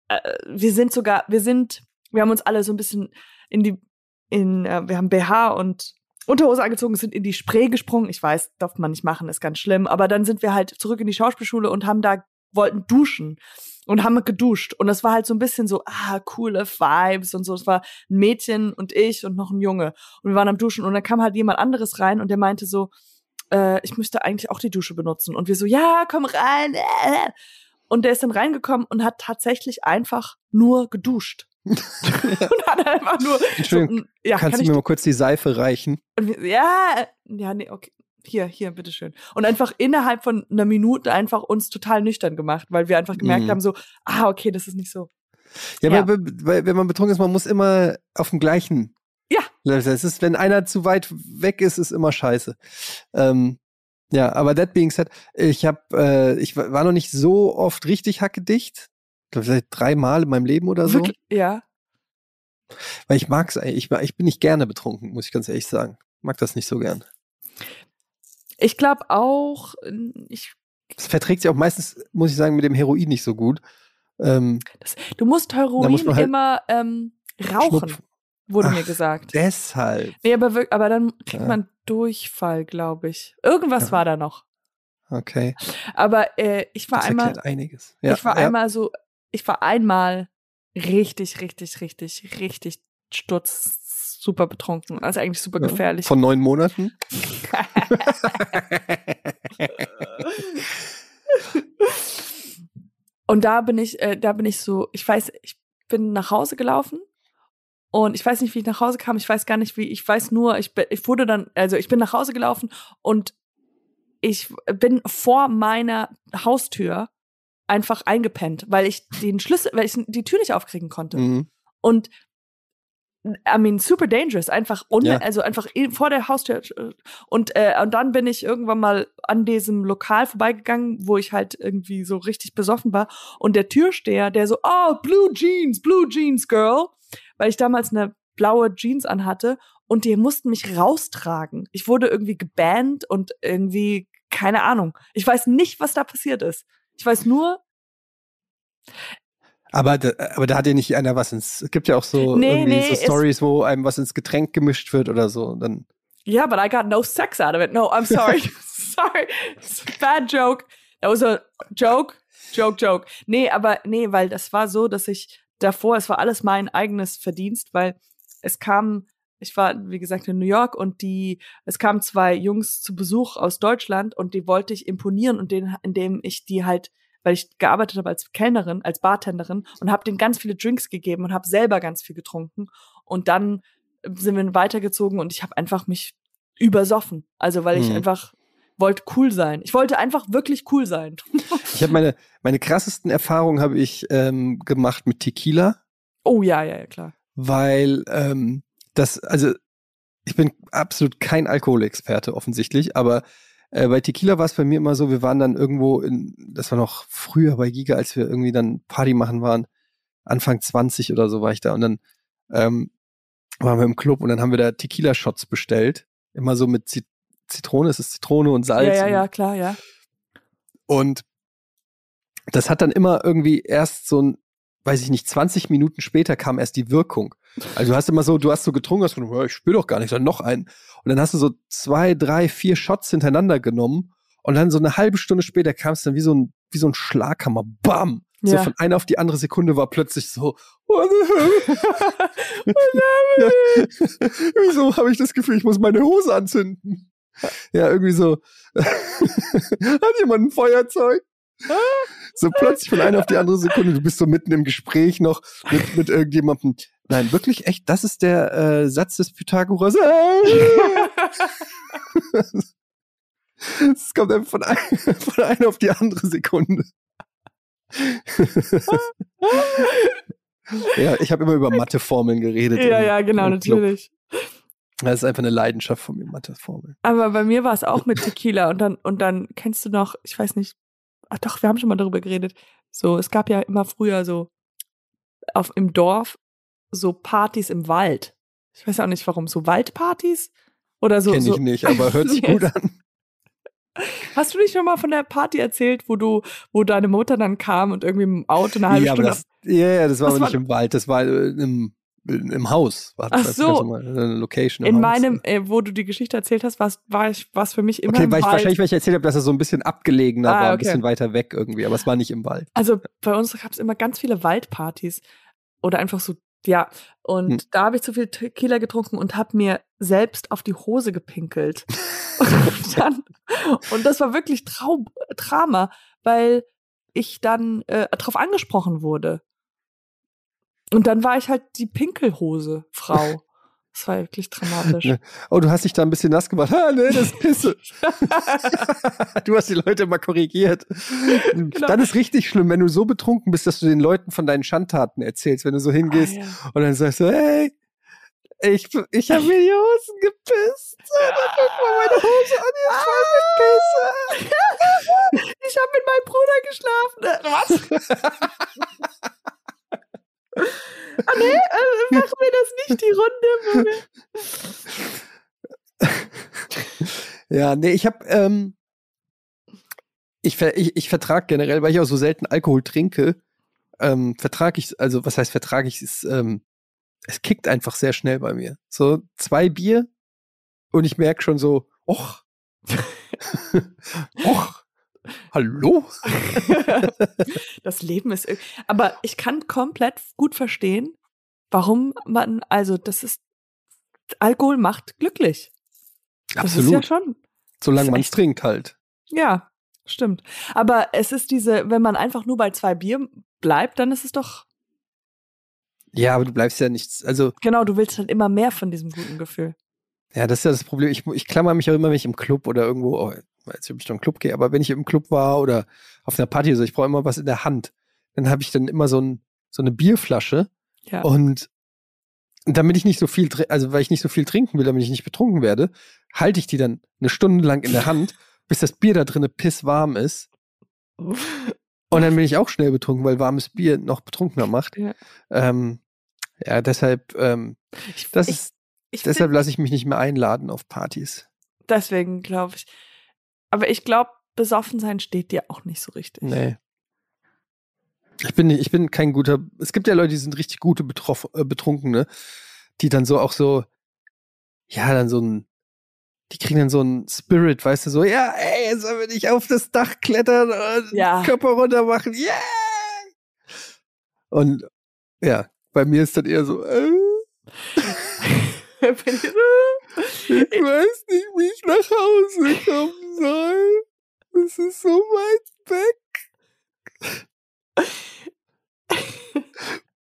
äh, wir sind sogar, wir sind, wir haben uns alle so ein bisschen in die, in, äh, wir haben BH und Unterhose angezogen, sind in die Spree gesprungen. Ich weiß, darf man nicht machen, ist ganz schlimm. Aber dann sind wir halt zurück in die Schauspielschule und haben da, wollten duschen und haben geduscht. Und das war halt so ein bisschen so, ah, coole Vibes und so. Es war ein Mädchen und ich und noch ein Junge. Und wir waren am Duschen und dann kam halt jemand anderes rein und der meinte so, äh, ich müsste eigentlich auch die Dusche benutzen. Und wir so, ja, komm rein. Und der ist dann reingekommen und hat tatsächlich einfach nur geduscht. und hat einfach nur. Entschuldigung, so, ja, kannst kann du mir mal kurz die Seife reichen? ja, ja, nee, okay. Hier, hier, bitteschön. Und einfach innerhalb von einer Minute einfach uns total nüchtern gemacht, weil wir einfach gemerkt Mhm. haben, so, ah, okay, das ist nicht so. Ja, Ja. Weil, weil wenn man betrunken ist, man muss immer auf dem gleichen. Ja. Level sein. Es ist, wenn einer zu weit weg ist, ist immer scheiße. Ähm, ja, aber that being said, ich habe, äh, ich wa- war noch nicht so oft richtig hackedicht. Ich glaube, vielleicht dreimal in meinem Leben oder so. Wirklich, ja. Weil ich mag's eigentlich. Ich, mag- ich bin nicht gerne betrunken, muss ich ganz ehrlich sagen. Mag das nicht so gern. Ich glaube auch, ich, Es verträgt sich auch meistens, muss ich sagen, mit dem Heroin nicht so gut. Ähm, das, du musst Heroin muss halt immer ähm, rauchen, Schnupf- wurde mir Ach, gesagt. Deshalb. Nee, aber, aber dann kriegt Ja. man Durchfall, glaube ich. Irgendwas Ja. war da noch. Okay. Aber äh, ich war Das einmal, einiges. Ja, ich war einmal so, ich war einmal richtig, richtig, richtig, richtig sturz, super betrunken. Also eigentlich super Ja. gefährlich. Von neun Monaten. Und da bin ich, äh, da bin ich so, ich weiß, ich bin nach Hause gelaufen und ich weiß nicht, wie ich nach Hause kam. Ich weiß gar nicht, wie. Ich weiß nur, ich, bin- ich wurde dann, also ich bin nach Hause gelaufen und ich bin vor meiner Haustür einfach eingepennt, weil ich den Schlüssel, weil ich die Tür nicht aufkriegen konnte. Mhm. Und I mean, super dangerous, einfach unme Ja. also einfach vor der Haustür. Und, äh, und dann bin ich irgendwann mal an diesem Lokal vorbeigegangen, wo ich halt irgendwie so richtig besoffen war. Und der Türsteher, der so, oh, Blue Jeans, Blue Jeans, Girl, weil ich damals eine blaue Jeans anhatte und die mussten mich raustragen. Ich wurde irgendwie gebannt und irgendwie, keine Ahnung. Ich weiß nicht, was da passiert ist. Ich weiß nur, Aber, da, aber da hat ja nicht einer was ins. Es gibt ja auch so, Nee, irgendwie nee, so es- Stories, wo einem was ins Getränk gemischt wird oder so. Und dann. Yeah, but I got no sex out of it. No, I'm sorry. sorry. It's a bad joke. That was a joke. Joke, joke. Nee, aber nee, weil das war so, dass ich davor, es war alles mein eigenes Verdienst, weil es kam ich war, wie gesagt, in New York und die, es kamen zwei Jungs zu Besuch aus Deutschland und die wollte ich imponieren und den, indem ich die halt, weil ich gearbeitet habe als Kellnerin, als Bartenderin und habe denen ganz viele Drinks gegeben und habe selber ganz viel getrunken und dann sind wir weitergezogen und ich habe einfach mich übersoffen. Also weil ich Mhm. einfach wollte cool sein. Ich wollte einfach wirklich cool sein. Ich habe meine, meine krassesten Erfahrungen habe ich ähm, gemacht mit Tequila, Oh ja, ja, ja, klar. weil ähm, das, also ich bin absolut kein Alkoholexperte offensichtlich, aber äh, bei Tequila war es bei mir immer so, wir waren dann irgendwo in, das war noch früher bei Giga, als wir irgendwie dann Party machen waren, Anfang 20 oder so war ich da und dann ähm, waren wir im Club und dann haben wir da Tequila-Shots bestellt, immer so mit Zit Zitrone, es ist Zitrone und Salz ja, ja, ja, klar, ja. Und das hat dann immer irgendwie erst so ein, weiß ich nicht, 20 Minuten später kam erst die Wirkung. Also du hast immer so, du hast so getrunken, hast gedacht, "Ja, ich spür doch gar nicht, dann noch einen. Und dann hast du so zwei, drei, vier Shots hintereinander genommen und dann so eine halbe Stunde später kam es dann wie so ein, wie so ein Schlaghammer. Bam! So Ja. von einer auf die andere Sekunde war plötzlich so, what the hell? Wieso habe ich das Gefühl, ich muss meine Hose anzünden? Ja, irgendwie so. Hat jemand ein Feuerzeug? So plötzlich von einer auf die andere Sekunde, du bist so mitten im Gespräch noch mit, mit irgendjemandem. Nein, wirklich echt, das ist der äh, Satz des Pythagoras. Es kommt einfach von, ein, von einer auf die andere Sekunde. ja, ich habe immer über Matheformeln geredet. ja, im- ja, genau, natürlich. Das ist einfach eine Leidenschaft von mir, Matheformeln. Aber bei mir war es auch mit Tequila und dann, und dann kennst du noch, ich weiß nicht, ach doch, wir haben schon mal darüber geredet. So, es gab ja immer früher so auf im Dorf so Partys im Wald. Ich weiß auch nicht warum, so Waldpartys oder so. Kenn so. ich nicht, aber hört sich gut an. Hast du nicht schon mal von der Party erzählt, wo du, wo deine Mutter dann kam und irgendwie im Auto eine halbe Ja, Stunde das, ja, ja, das war Was aber nicht war- im Wald, das war äh, im, im Haus. War das Ach ganz so. normal, eine Location in Haus. meinem, äh, wo du die Geschichte erzählt hast, war's, war ich, war's für mich immer Okay, im weil ich Wald. wahrscheinlich, weil ich erzählt habe, dass er so ein bisschen abgelegener Ah, war, ein okay. bisschen weiter weg irgendwie, aber es war nicht im Wald. Also bei uns gab es immer ganz viele Waldpartys oder einfach so, ja. Und Hm. da habe ich zu viel Tequila getrunken und habe mir selbst auf die Hose gepinkelt. und, dann, und das war wirklich Trau Drama, weil ich dann äh, darauf angesprochen wurde. Und dann war ich halt die Pinkelhose Frau. Das war wirklich dramatisch. Ja. Oh, du hast dich da ein bisschen nass gemacht. Ah, nee, das ist Pisse. du hast die Leute mal korrigiert. Genau. Dann ist richtig schlimm, wenn du so betrunken bist, dass du den Leuten von deinen Schandtaten erzählst, wenn du so hingehst Ah, ja. und dann sagst du, hey, ich, ich habe mir die Hosen gepisst. Oh, guck mal meine Hose an, die ist voll mit Pisse. Ich habe mit meinem Bruder geschlafen. Was? Ah nee, äh, machen wir das nicht, die Runde. Ja, nee, ich habe, ähm, ich, ver ich, ich vertrag generell, weil ich auch so selten Alkohol trinke, ähm, vertrage ich, also was heißt vertrage ich, es, ähm, es kickt einfach sehr schnell bei mir. So zwei Bier und ich merke schon so, och, och, hallo? Das Leben ist. Aber ich kann komplett gut verstehen, warum man, also das ist, Alkohol macht glücklich. Das ist ja Absolut. schon. Solange man es trinkt halt. Ja, stimmt. Aber es ist diese, wenn man einfach nur bei zwei Bier bleibt, dann ist es doch, Ja, aber du bleibst ja nichts, also genau, du willst halt immer mehr von diesem guten Gefühl. Ja, das ist ja das Problem. Ich, ich klammer mich auch immer, wenn ich im Club oder irgendwo, oh, ob ich noch im Club gehe, aber wenn ich im Club war oder auf einer Party, so, ich brauche immer was in der Hand. Dann habe ich dann immer so, ein, so eine Bierflasche Ja. und, damit ich nicht so viel, also weil ich nicht so viel trinken will, damit ich nicht betrunken werde, halte ich die dann eine Stunde lang in der Hand, bis das Bier da drinnen pisswarm ist. Und dann bin ich auch schnell betrunken, weil warmes Bier noch betrunkener macht. Ja. Ähm, ja, deshalb, ähm, Ich, das ich, ist, ich deshalb lasse ich mich nicht mehr einladen auf Partys. deswegen glaube ich. Aber ich glaube, besoffen sein steht dir auch nicht so richtig. Nee. Ich bin, nicht, ich bin kein guter. Es gibt ja Leute, die sind richtig gute Betroff, äh, Betrunkene, die dann so auch so, ja, dann so ein, die kriegen dann so ein Spirit, weißt du, so, ja, ey, jetzt sollen wir nicht auf das Dach klettern und Ja. Körper runter machen, yeah! Und ja, bei mir ist dann eher so, äh, ich weiß nicht, wie ich nach Hause kommen soll. Es ist so weit weg.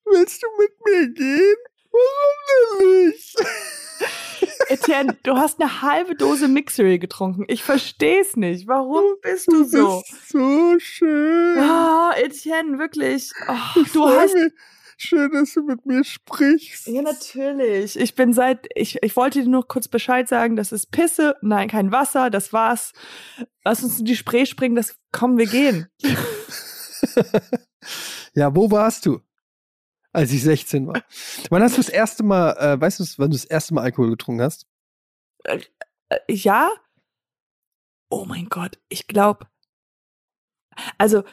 Willst du mit mir gehen? Warum denn nicht? Etienne, du hast eine halbe Dose Mixery getrunken. Ich versteh's nicht. Warum bist du, so? Bist so schön. Ah, oh, Etienne, wirklich. Oh, du hast. Mich. Schön, dass du mit mir sprichst. Ja, natürlich. Ich bin seit, ich, ich wollte dir nur kurz Bescheid sagen, das ist Pisse, nein, kein Wasser, das war's. Lass uns in die Spree springen, das, komm, wir gehen. ja, wo warst du? Als ich 16 war. Wann hast du das erste Mal, äh, weißt du, wann du das erste Mal Alkohol getrunken hast? Äh, äh, ja. Oh mein Gott, ich glaube. Also,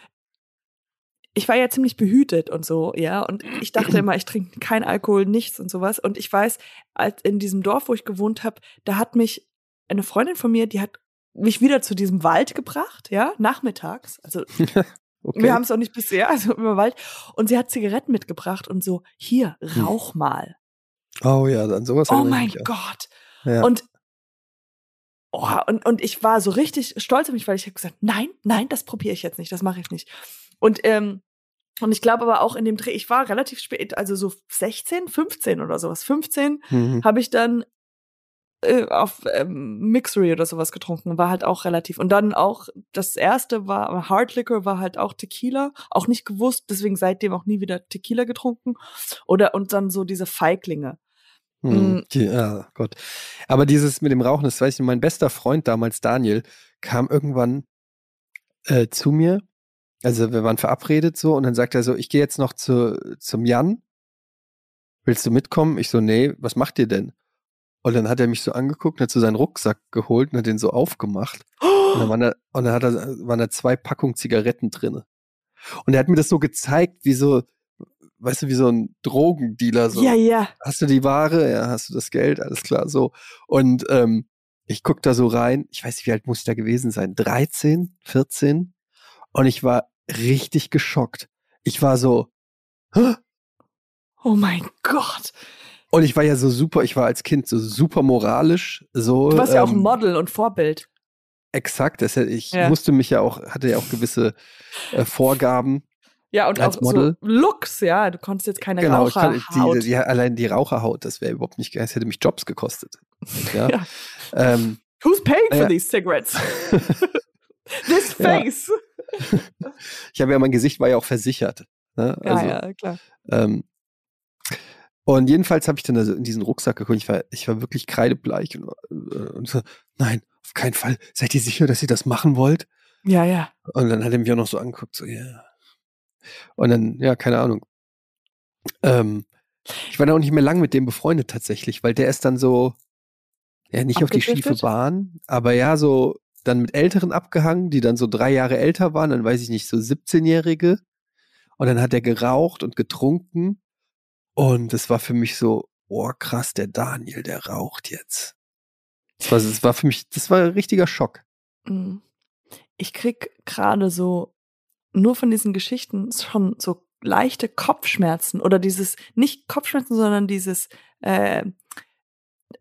ich war ja ziemlich behütet und so, ja. Und ich dachte immer, ich trinke kein Alkohol, nichts und sowas. Und ich weiß, als in diesem Dorf, wo ich gewohnt habe, da hat mich eine Freundin von mir, die hat mich wieder zu diesem Wald gebracht, ja, nachmittags. Also okay. wir haben es auch nicht bisher, also im Wald. Und sie hat Zigaretten mitgebracht und so, hier, hm. rauch mal. Oh ja, dann sowas. Oh mein Gott. Ja. Und Oh, und, und ich war so richtig stolz auf mich, weil ich habe gesagt, nein, nein, das probiere ich jetzt nicht, das mache ich nicht. Und, ähm, und ich glaube aber auch in dem Dreh, ich war relativ spät, also so 16, 15 oder sowas. 15 mhm. habe ich dann äh, auf ähm, Mixery oder sowas getrunken, war halt auch relativ. Und dann auch, das erste war, Hard Liquor war halt auch Tequila, auch nicht gewusst, deswegen seitdem auch nie wieder Tequila getrunken. Oder, und dann so diese Feiglinge. Hm, die, oh Gott. Aber dieses mit dem Rauchen, das weiß ich, mein bester Freund damals, Daniel, kam irgendwann äh, zu mir also wir waren verabredet so und dann sagt er so, ich gehe jetzt noch zu, zum Jan. Willst du mitkommen? Ich so, nee, was macht ihr denn? Und dann hat er mich so angeguckt und hat so seinen Rucksack geholt und hat den so aufgemacht. Oh. Und dann, waren da, und dann hat er, waren da zwei Packungen Zigaretten drinne. Und er hat mir das so gezeigt, wie so, weißt du, wie so ein Drogendealer. So. Ja, ja. Hast du die Ware? Ja, hast du das Geld? Alles klar, so. Und ähm, ich guck da so rein. Ich weiß nicht, wie alt muss ich da gewesen sein? 13, 14? Und ich war richtig geschockt. Ich war so, Hä? oh mein Gott. Und ich war ja so super, ich war als Kind so super moralisch, so. Du warst ähm, ja auch ähm, Model und Vorbild. Exakt, das, ich ja. musste mich ja auch, hatte ja auch gewisse äh, Vorgaben. Ja, und als auch Model. so Looks, ja. Du konntest jetzt keine genau, Raucherhaut. Kann, die, die, allein die Raucherhaut, das wäre überhaupt nicht, das hätte mich Jobs gekostet. Ja. ja. Ähm, Who's paying for these cigarettes? This face. Ich habe ja, mein Gesicht war ja auch versichert. Ne? Also, ja, ja, klar. Ähm, und jedenfalls habe ich dann also in diesen Rucksack geguckt. Ich war, ich war wirklich kreidebleich und, äh, und so, nein, auf keinen Fall. Seid ihr sicher, dass ihr das machen wollt? Ja, ja. Und dann hat er mich auch noch so angeguckt, so, ja. Yeah. Und dann, ja, keine Ahnung. Ähm, ich war dann auch nicht mehr lang mit dem befreundet tatsächlich, weil der ist dann so, ja, nicht auf die schiefe Bahn, aber ja, so dann mit Älteren abgehangen, die dann so drei Jahre älter waren, dann weiß ich nicht, so 17-Jährige. Und dann hat er geraucht und getrunken. Und es war für mich so, oh krass, der Daniel, der raucht jetzt. Das war, das war für mich, das war ein richtiger Schock. Mhm. Ich krieg gerade so nur von diesen Geschichten schon so leichte Kopfschmerzen oder dieses, nicht Kopfschmerzen, sondern dieses äh,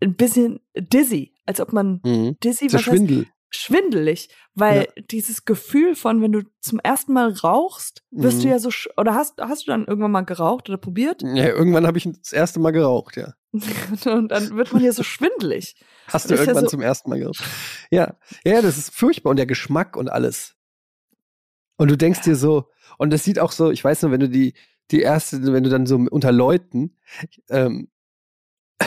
ein bisschen dizzy, als ob man mhm. dizzy, was Schwindel. Heißt, schwindelig, weil ja. dieses Gefühl von, wenn du zum ersten Mal rauchst, wirst mhm. du ja so, oder hast, hast du dann irgendwann mal geraucht oder probiert? Ja, irgendwann habe ich das erste Mal geraucht, ja. und dann wird man ja so schwindelig. Hast du irgendwann ja so zum ersten Mal geraucht? Ja, ja, das ist furchtbar und der Geschmack und alles. Und du denkst dir so, und das sieht auch so, ich weiß nur, wenn du die, die erste, wenn du dann so unter Leuten, ähm,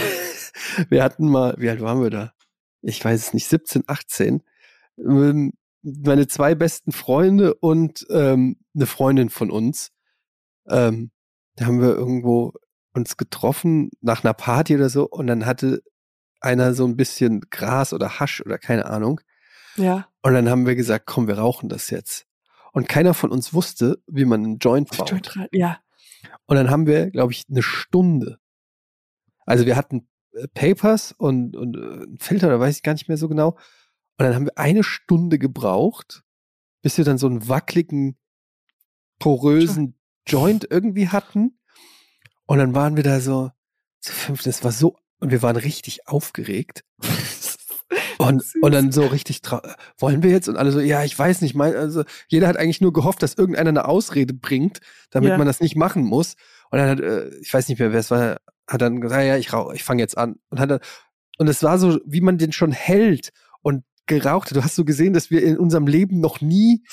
wir hatten mal, wie alt waren wir da? Ich weiß es nicht, 17, 18 ähm, meine zwei besten Freunde und ähm, eine Freundin von uns. Ähm, da haben wir irgendwo uns getroffen nach einer Party oder so und dann hatte einer so ein bisschen Gras oder Hasch oder keine Ahnung. Ja. Und dann haben wir gesagt, komm, wir rauchen das jetzt. Und keiner von uns wusste, wie man einen Joint baut. Joint, ja. Und dann haben wir, glaube ich, eine Stunde. Also wir hatten äh, Papers und, und äh, einen Filter, da weiß ich gar nicht mehr so genau. Und dann haben wir eine Stunde gebraucht, bis wir dann so einen wackeligen, porösen Joint irgendwie hatten. Und dann waren wir da so zu fünf. Das war so und wir waren richtig aufgeregt. Und, und dann so richtig, wollen wir jetzt? Und alle so, ja, ich weiß nicht, mein, also jeder hat eigentlich nur gehofft, dass irgendeiner eine Ausrede bringt, damit ja. man das nicht machen muss. Und dann hat, äh, ich weiß nicht mehr, wer es war, hat dann gesagt, ja, ich ich fange jetzt an. Und hat dann, und es war so, wie man den schon hält und geraucht. Du hast so gesehen, dass wir in unserem Leben noch nie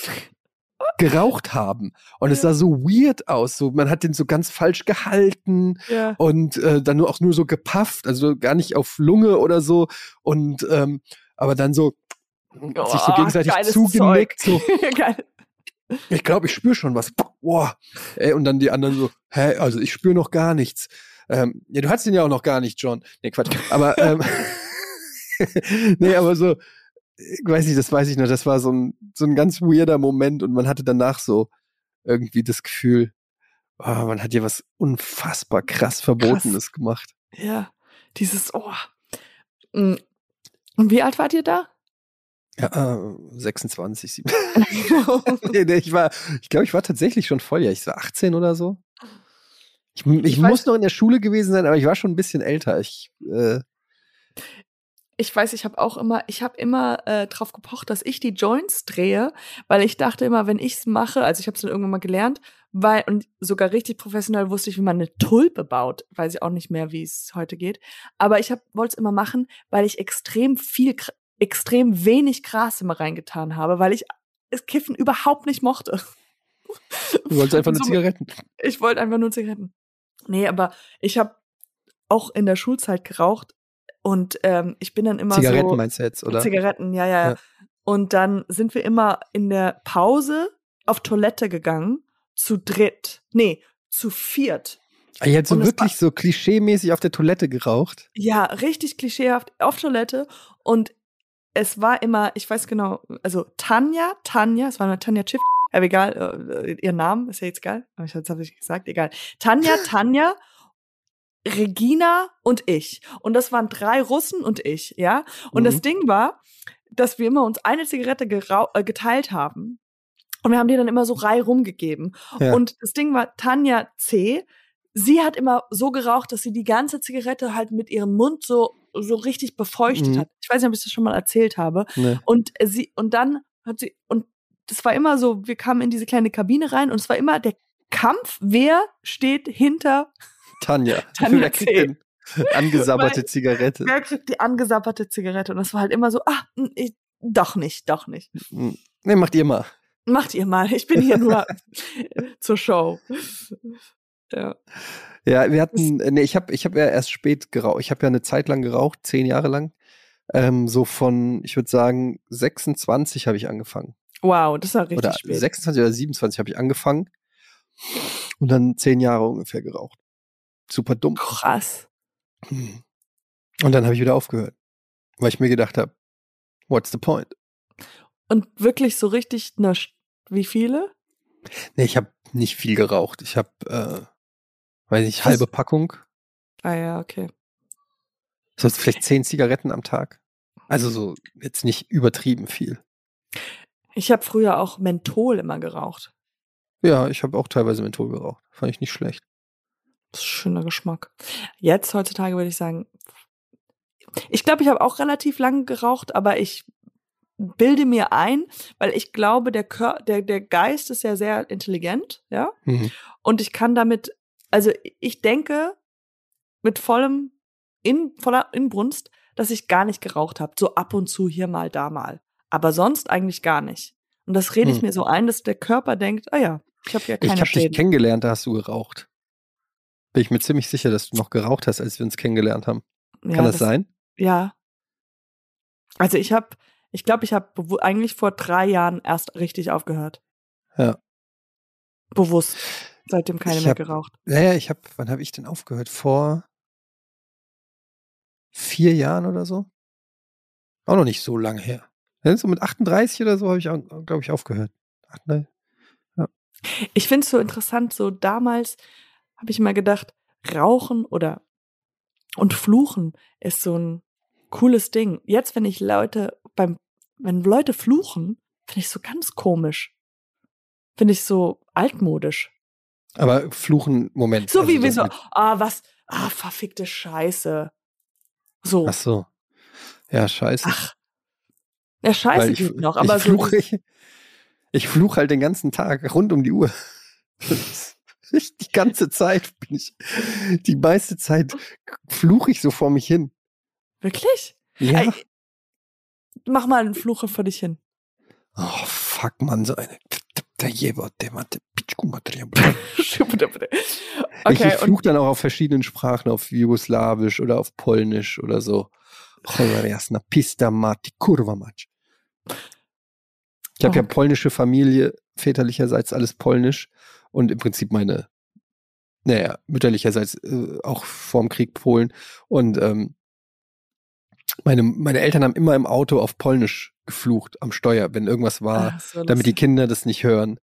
geraucht haben. Und es sah so weird aus. So, man hat den so ganz falsch gehalten ja. und äh, dann nur auch nur so gepafft, also gar nicht auf Lunge oder so. Und ähm, aber dann so oh, sich so gegenseitig zugenickt. So, ich glaube, ich spüre schon was. Boah. Ey, und dann die anderen so, hä, also ich spüre noch gar nichts. Ähm, ja, du hast den ja auch noch gar nicht, John. Nee, Quatsch. Aber ähm, nee, aber so, weiß ich, das weiß ich noch, das war so ein, so ein ganz weirder Moment und man hatte danach so irgendwie das Gefühl, oh, man hat hier was unfassbar krass Verbotenes krass. gemacht. Ja, dieses, oh. Mm. Und wie alt wart ihr da? Ja, äh, 26, 7. nee, nee, ich war, ich glaube, ich war tatsächlich schon voll, ja, ich war 18 oder so. Ich, ich, ich muss noch in der Schule gewesen sein, aber ich war schon ein bisschen älter. Ich, äh, ich weiß, ich habe auch immer, ich habe immer äh, drauf gepocht, dass ich die Joints drehe, weil ich dachte immer, wenn ich es mache, also ich habe es dann irgendwann mal gelernt, weil und sogar richtig professionell wusste ich, wie man eine Tulpe baut, weiß ich auch nicht mehr, wie es heute geht. Aber ich wollte es immer machen, weil ich extrem viel, extrem wenig Gras immer reingetan habe, weil ich das Kiffen überhaupt nicht mochte. Du wolltest einfach nur Zigaretten. Ich wollte einfach nur Zigaretten. Nee, aber ich habe auch in der Schulzeit geraucht und ähm, ich bin dann immer Zigaretten so. Zigaretten meinst du jetzt, oder? Zigaretten, ja, ja, ja. Und dann sind wir immer in der Pause auf Toilette gegangen, zu dritt. Nee, zu viert. Ah, ihr habt so wirklich so klischeemäßig auf der Toilette geraucht? Ja, richtig klischeehaft auf Toilette. Und es war immer, ich weiß genau, also Tanja, Tanja, es war eine Tanja Schiff, aber egal, äh, ihr Name ist ja jetzt geil, aber ich habe ich gesagt, egal. Tanja, Tanja Regina und ich. Und das waren drei Russen und ich, ja. Und mhm. das Ding war, dass wir immer uns eine Zigarette äh, geteilt haben. Und wir haben die dann immer so rei rumgegeben. Ja. Und das Ding war, Tanja C., sie hat immer so geraucht, dass sie die ganze Zigarette halt mit ihrem Mund so, so richtig befeuchtet mhm. hat. Ich weiß nicht, ob ich das schon mal erzählt habe. Nee. Und sie, und dann hat sie, und das war immer so, wir kamen in diese kleine Kabine rein und es war immer der Kampf, wer steht hinter Tanja. Tanja wer kriegt denn angesabberte Zigarette? Wer kriegt die angesabberte Zigarette? Und das war halt immer so, ah, ich, doch nicht, doch nicht. Nee, macht ihr mal. Macht ihr mal. Ich bin hier nur zur Show. Ja. Ja, wir hatten, nee, ich habe ich hab ja erst spät geraucht. Ich habe ja eine Zeit lang geraucht, zehn Jahre lang. Ähm, so von, ich würde sagen, 26 habe ich angefangen. Wow, das war richtig oder spät. 26 oder 27 habe ich angefangen und dann zehn Jahre ungefähr geraucht super dumm. Krass. Hm. Und dann habe ich wieder aufgehört, weil ich mir gedacht habe, what's the point? Und wirklich so richtig, na, wie viele? Nee, ich habe nicht viel geraucht. Ich habe, äh, weiß nicht, halbe Was? Packung. Ah ja, okay. So vielleicht zehn Zigaretten am Tag. Also so jetzt nicht übertrieben viel. Ich habe früher auch Menthol immer geraucht. Ja, ich habe auch teilweise Menthol geraucht. Fand ich nicht schlecht. Das ist ein schöner Geschmack. Jetzt heutzutage würde ich sagen, ich glaube, ich habe auch relativ lange geraucht, aber ich bilde mir ein, weil ich glaube, der, Kör der, der Geist ist ja sehr intelligent, ja. Mhm. Und ich kann damit, also ich denke mit vollem in, voller Inbrunst, dass ich gar nicht geraucht habe. So ab und zu hier mal, da mal. Aber sonst eigentlich gar nicht. Und das rede ich mhm. mir so ein, dass der Körper denkt, ah ja, ich habe ja keine Ich habe dich kennengelernt, da hast du geraucht. Bin ich mir ziemlich sicher, dass du noch geraucht hast, als wir uns kennengelernt haben. Kann ja, das, das, sein? Ja. Also ich habe, ich glaube, ich habe eigentlich vor drei Jahren erst richtig aufgehört. Ja. Bewusst. Seitdem keine ich mehr hab, geraucht. Naja, ich habe, wann habe ich denn aufgehört? Vor vier Jahren oder so? Auch noch nicht so lange her. So mit 38 oder so habe ich, glaube ich, aufgehört. 38. Ja. Ich finde es so interessant, so damals habe ich immer gedacht, Rauchen oder und Fluchen ist so ein cooles Ding. Jetzt, wenn ich Leute beim, wenn Leute fluchen, finde ich so ganz komisch. Finde ich so altmodisch. Aber Fluchen, Moment. So also wie wir so, ah, was, ah, verfickte Scheiße. So. Ach so. Ja, scheiße. Ach. Ja, scheiße Weil ich, geht noch, aber ich so. fluche, ich, ich fluche halt den ganzen Tag rund um die Uhr. Die ganze Zeit bin ich, die meiste Zeit fluche ich so vor mich hin. Wirklich? Ja. Ey, mach mal einen Fluche vor dich hin. Oh, fuck, man, so eine. Ich, okay, ich fluche dann auch auf verschiedenen Sprachen, auf Jugoslawisch oder auf Polnisch oder so. Cholera jasna, pista mati, kurwa mać. Ich habe ja Oh. polnische Familie, väterlicherseits alles polnisch und im Prinzip meine, naja, mütterlicherseits äh, auch vorm Krieg Polen und ähm, meine, meine Eltern haben immer im Auto auf Polnisch geflucht am Steuer, wenn irgendwas war, Ah, so damit die. Kinder das nicht hören.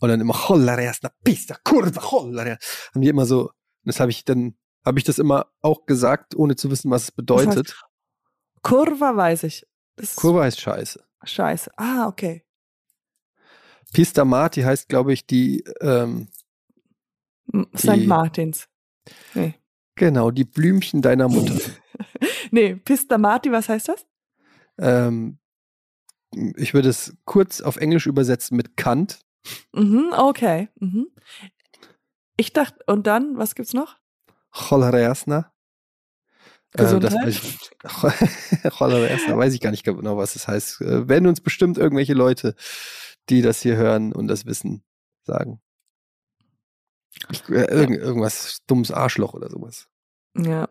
Und dann immer cholera jasna, pista, kurwa, cholera. Haben die immer so, das habe ich dann, habe ich das immer auch gesagt, ohne zu wissen, was es bedeutet. Kurva weiß ich. Das ist Kurva heißt scheiße. scheiße. Ah, okay. Pista Mati heißt, glaube ich, die, ähm, St. Martins. Nee. genau, die Blümchen deiner Mutter. nee, Pista Marti, was heißt das? ähm, ich würde es kurz auf Englisch übersetzen mit Kant. Mhm, okay. Mhm. Ich dachte, und dann, was gibt's noch? Cholera jasna. Äh, das Gesundheit? weiß ich, Cholera jasna, weiß ich gar nicht genau, was das heißt. Äh, werden uns bestimmt irgendwelche Leute, die das hier hören und das wissen, sagen. Ich, äh, irgend, irgendwas dummes Arschloch oder sowas. Ja.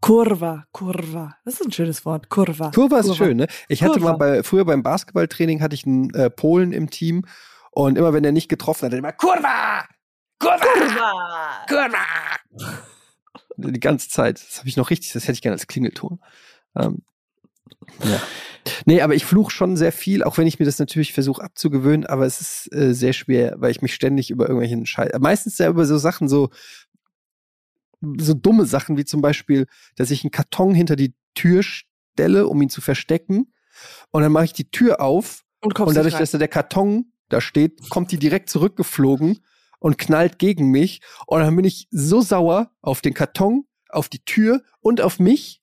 Kurva, Kurva. Das ist ein schönes Wort. Kurva. Kurva ist schön, ne? Ich hatte Kurva. mal bei, früher beim Basketballtraining hatte ich einen äh, Polen im Team und immer wenn er nicht getroffen hat, er immer Kurva! Kurva! Kurva. Kurva! Die ganze Zeit. Das habe ich noch richtig, das hätte ich gerne als Klingelton. Ähm, ja. Nee, aber ich fluche schon sehr viel, auch wenn ich mir das natürlich versuche abzugewöhnen, aber es ist äh, sehr schwer, weil ich mich ständig über irgendwelchen Scheiß, meistens ja über so Sachen, so, so dumme Sachen, wie zum Beispiel, dass ich einen Karton hinter die Tür stelle, um ihn zu verstecken. Und dann mache ich die Tür auf Und, und dadurch, dass da der Karton da steht, kommt die direkt zurückgeflogen und knallt gegen mich. Und dann bin ich so sauer auf den Karton, auf die Tür und auf mich.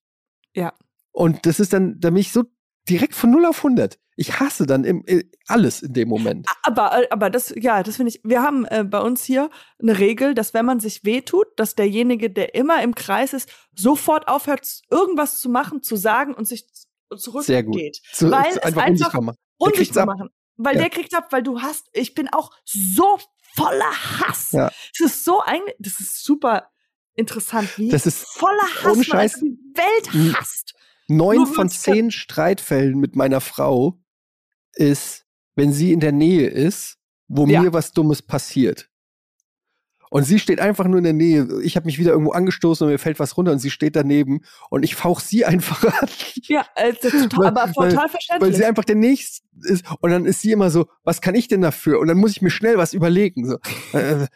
Ja. Und das ist dann, da bin ich so direkt von 0 auf 100. Ich hasse dann im, äh, alles in dem Moment. Aber, äh, aber das, ja, das finde ich, wir haben äh, bei uns hier eine Regel, dass wenn man sich wehtut, dass derjenige, der immer im Kreis ist, sofort aufhört, irgendwas zu machen, zu sagen und sich z- Sehr gut. zurückgeht. So, Weil es einfach einfach unsichtbar machen. Unsichtbar machen. Weil Ja. der kriegt ab, weil du hast, ich bin auch so voller Hass. Ja. Es ist so ein, das ist super interessant, wie Das ist voller Hass ohne man Scheiß. einfach die Welt hasst. Neun von zehn Streitfällen mit meiner Frau ist, wenn sie in der Nähe ist, wo Ja. mir was Dummes passiert. Und sie steht einfach nur in der Nähe. Ich habe mich wieder irgendwo angestoßen und mir fällt was runter und sie steht daneben und ich fauch sie einfach an, Ja, äh, ist total, Weil- aber weil- total weil verständlich. sie einfach der Nächste ist. Und dann ist sie immer so, was kann ich denn dafür? Und dann muss ich mir schnell was überlegen. So. Äh,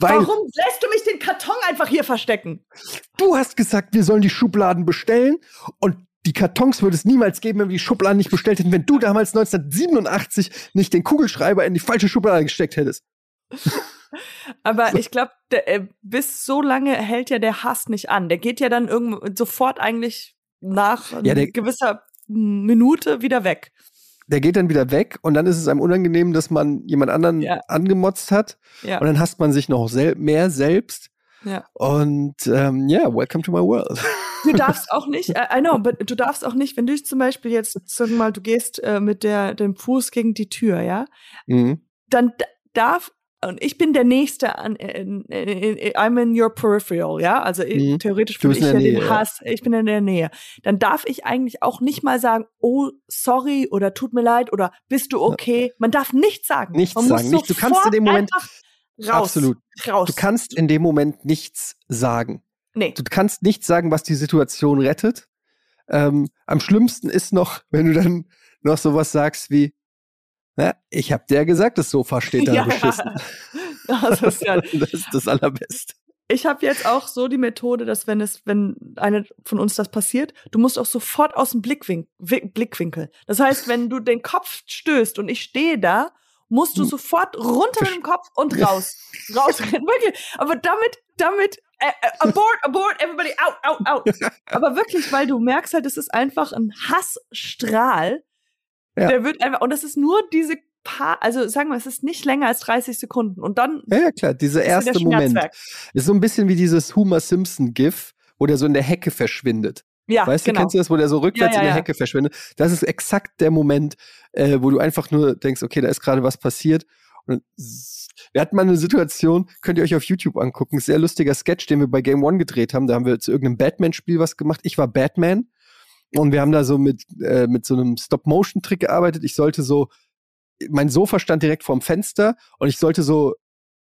weil Warum lässt du mich den Karton einfach hier verstecken? du hast gesagt, wir sollen die Schubladen bestellen und die Kartons würde es niemals geben, wenn wir die Schubladen nicht bestellt hätten, wenn du damals 1987 nicht den Kugelschreiber in die falsche Schublade gesteckt hättest. Aber ich glaube, äh, bis so lange hält ja der Hass nicht an. Der geht ja dann sofort eigentlich nach Ja, der- gewisser Minute wieder weg. Der geht dann wieder weg und dann ist es einem unangenehm, dass man jemand anderen Ja. angemotzt hat Ja. und dann hasst man sich noch sel mehr selbst. Ja. Und ähm, ja, welcome to my world. Du darfst auch nicht, äh, I know, but du darfst auch nicht, wenn du zum Beispiel jetzt, sag mal, du gehst äh, mit der, dem Fuß gegen die Tür, ja, Mhm. dann darf, und ich bin der Nächste an, in, in, in, I'm in your peripheral, ja, also ich- Mhm. theoretisch bin ich ja der den Nähe, ja. Hass, ich bin in der Nähe. Dann darf ich eigentlich auch nicht mal sagen, oh, sorry oder tut mir leid oder bist du okay? Man darf nichts sagen. Nichts Man sagen, muss nichts. Du kannst in dem Moment- raus, Absolut. raus. Du kannst in dem Moment nichts sagen. nee. Du kannst nicht sagen, was die Situation rettet. Ähm, am schlimmsten ist noch, wenn du dann noch sowas sagst wie, na, ich hab dir gesagt, das Sofa steht da beschissen. Das ist ja, Das ist das Allerbeste. ich habe jetzt auch so die Methode, dass wenn es, wenn eine von uns das passiert, du musst auch sofort aus dem Blickwin Wi- Blickwinkel. Das heißt, wenn du den Kopf stößt und ich stehe da, musst du sofort runter mit dem Kopf und raus. Rausrennen, wirklich. Aber damit, damit, äh, äh, abort, abort, everybody, out, out, out. Aber wirklich, weil du merkst halt, es ist einfach ein Hassstrahl. Ja. Der wird einfach, und das ist nur diese paar, also sagen wir, es ist nicht länger als 30 Sekunden. Und dann Ja, ja, klar, dieser erste Moment. Ist so ein bisschen wie dieses Homer Simpson-GIF, wo der so in der Hecke verschwindet. Ja, weißt genau. du, kennst du das, wo der so rückwärts Ja, ja, in der. Hecke verschwindet? Das ist exakt der Moment, äh, wo du einfach nur denkst, okay, da ist gerade was passiert. Und wir hatten mal eine Situation, könnt ihr euch auf YouTube angucken, sehr lustiger Sketch, den wir bei Game One gedreht haben. Da haben wir zu irgendeinem Batman-Spiel was gemacht. Ich war Batman und wir haben da so mit, äh, mit so einem Stop-Motion-Trick gearbeitet. Ich sollte so, mein Sofa stand direkt vorm Fenster und ich sollte so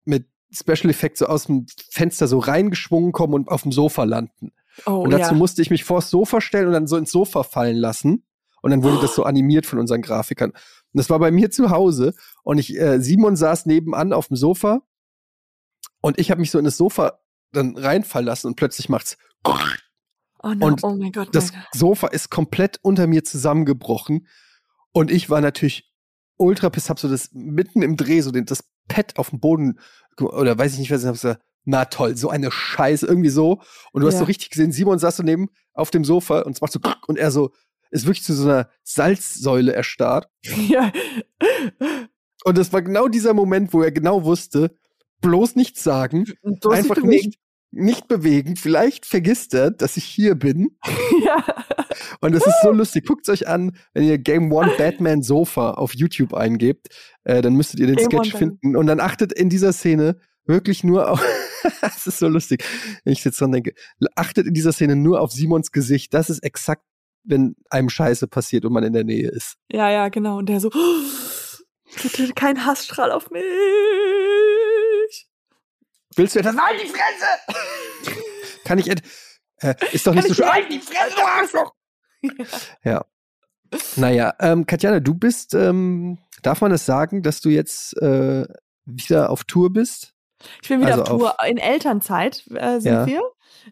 mit Special Effects so aus dem Fenster so reingeschwungen kommen und auf dem Sofa landen. Oh, Und dazu ja. musste ich mich vors Sofa stellen und dann so ins Sofa fallen lassen. Und dann wurde das so animiert von unseren Grafikern. Und das war bei mir zu Hause. Und ich, äh, Simon saß nebenan auf dem Sofa. Und ich habe mich so in das Sofa dann reinfallen lassen und plötzlich macht's. Oh, no. und oh mein Gott. Das Gott. Sofa ist komplett unter mir zusammengebrochen. Und ich war natürlich ultra piss, hab so das mitten im Dreh, so den, das Pad auf dem Boden, oder weiß ich nicht, was ich hab gesagt, na toll, so eine Scheiße, irgendwie so. Und du hast Ja. so richtig gesehen, Simon saß so neben auf dem Sofa und es macht so und er so, ist wirklich zu so einer Salzsäule erstarrt. Ja. Und das war genau dieser Moment, wo er genau wusste, bloß nichts sagen, bloß einfach bewegen. nicht, nicht bewegen. Vielleicht vergisst er, dass ich hier bin. Ja. Und das ist so lustig. Guckt euch an, wenn ihr Game One Batman Sofa auf YouTube eingebt, äh, dann müsstet ihr den Game Sketch One finden. Und dann achtet in dieser Szene wirklich nur auf. das ist so lustig, wenn ich jetzt dran denke. Achtet in dieser Szene nur auf Simons Gesicht. Das ist exakt, wenn einem Scheiße passiert und man in der Nähe ist. Ja, ja, genau. Und der so, bitte kein Hassstrahl auf mich. Willst du etwas? Nein, die Fresse! Kann ich äh, Ist doch nicht Kann so schön. dir- Halt die Fresse, du Arschloch! ja. Naja, ähm, Katjana, du bist, ähm, darf man es sagen, dass du jetzt äh, wieder auf Tour bist? Ich bin wieder Also auf Tour. In Elternzeit äh, sind Ja. wir.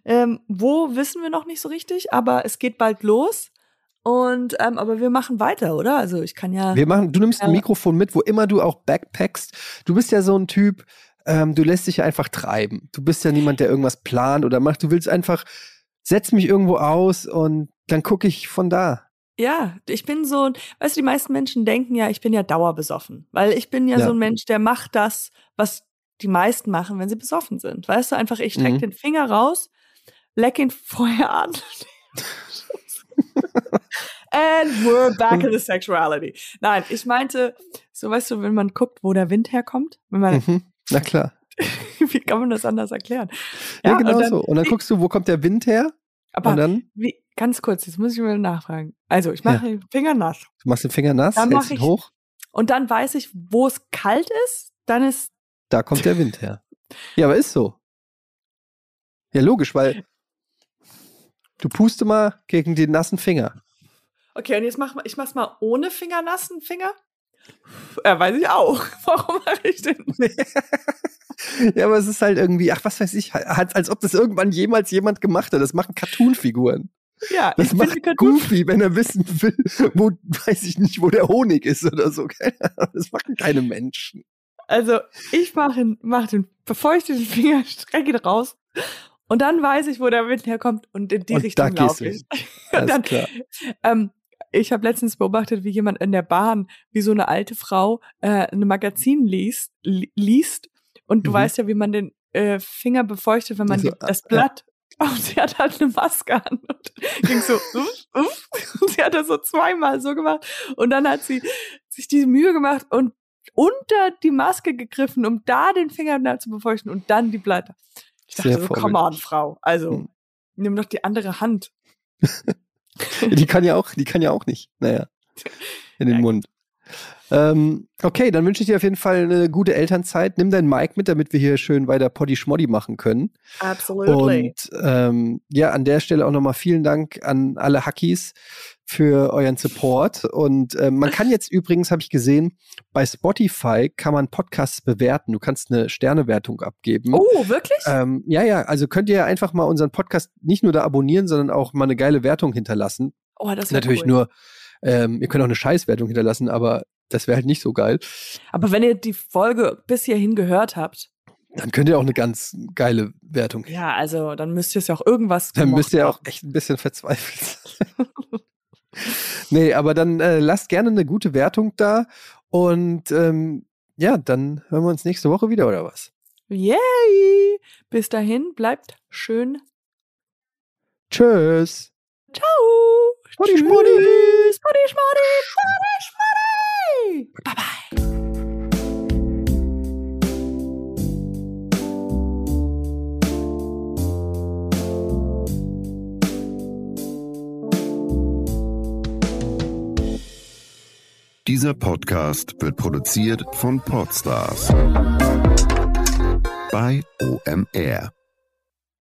Ähm, wo wissen wir noch nicht so richtig, aber es geht bald los. Und ähm, aber wir machen weiter, oder? Also ich kann ja. Wir machen, du nimmst ein Ja. Mikrofon mit, wo immer du auch backpackst. Du bist ja so ein Typ, ähm, du lässt dich ja einfach treiben. Du bist ja niemand, der irgendwas plant oder macht. Du willst einfach, setz mich irgendwo aus und dann gucke ich von da. Ja, ich bin so, weißt du, die meisten Menschen denken ja, ich bin ja dauerbesoffen, weil ich bin ja, Ja. so ein Mensch, der macht das, was die meisten machen, wenn sie besoffen sind. Weißt du, einfach, ich strecke Mhm. den Finger raus, leck ihn vorher an. And we're back in the sexuality. Nein, ich meinte, so weißt du, wenn man guckt, wo der Wind herkommt, wenn man, Mhm. Na klar. wie kann man das anders erklären? Ja, und genau dann- so. Und dann guckst du, wo kommt der Wind her? Aber und dann wie, ganz kurz, jetzt muss ich mal nachfragen. Also, ich mache den Finger nass. du machst den Finger nass, Dann hältst ihn ich- hoch, Und dann weiß ich, wo es kalt ist, dann ist da kommt der Wind her. Ja, aber ist so. Ja, logisch, weil du puste mal gegen den nassen Finger. Okay, und jetzt mach ich mach's mal ohne fingernassen Finger. Ja, weiß ich auch. Warum mache ich denn? ja, aber es ist halt irgendwie, ach, was weiß ich, halt, als ob das irgendwann jemals jemand gemacht hat. Das machen Cartoon-Figuren. Ja, Das macht. Goofy, wenn er wissen will, wo, weiß ich nicht, wo der Honig ist oder so. Das machen keine Menschen. Also, ich mache mach den, den Finger strecke ihn raus. Und dann weiß ich, wo der Wind herkommt und in die Und Richtung laufe ich. Und dann, ähm, ich habe letztens beobachtet, wie jemand in der Bahn, wie so eine alte Frau äh, ein Magazin liest, li liest. Und du Mhm. weißt ja, wie man den äh, Finger befeuchtet, wenn man Also, das äh, Blatt. Und sie hat halt eine Maske an und ging so, uff, uff. Und sie hat das so zweimal so gemacht. Und dann hat sie sich die Mühe gemacht und unter die Maske gegriffen, um da den Finger zu befeuchten und dann die Blätter. Ich dachte Sehr so, come on. Frau. Also, Hm. nimm doch die andere Hand. Die kann ja auch, die kann ja auch nicht. Naja. In den Ja. Mund. Ähm, okay, dann wünsche ich dir auf jeden Fall eine gute Elternzeit. Nimm dein Mic mit, damit wir hier schön weiter Poddy Schmoddy machen können. Absolutely. Und ähm, ja, an der Stelle auch nochmal vielen Dank an alle Hackies für euren Support. Und ähm, man kann jetzt übrigens, habe ich gesehen, bei Spotify kann man Podcasts bewerten. Du kannst eine Sternewertung abgeben. Oh, wirklich? Ähm, ja, ja, also könnt ihr einfach mal unseren Podcast nicht nur da abonnieren, sondern auch mal eine geile Wertung hinterlassen. oh, das wär Natürlich cool. nur, ähm, ihr könnt auch eine Scheißwertung hinterlassen, aber das wäre halt nicht so geil. Aber wenn ihr die Folge bis hierhin gehört habt, dann könnt ihr auch eine ganz geile Wertung. Ja, also dann müsst ihr es ja auch irgendwas Dann müsst ihr auch echt ein bisschen verzweifelt sein. nee, aber dann äh, lasst gerne eine gute Wertung da und ähm, ja, dann hören wir uns nächste Woche wieder, oder was? Yay! Bis dahin, bleibt schön. Tschüss. Ciao. Schmoddi, Schmoddi. Schmoddi, Schmoddi. Schmoddi, Schmoddi. Bye, bye. Dieser Podcast wird produziert von Podstars bei OMR.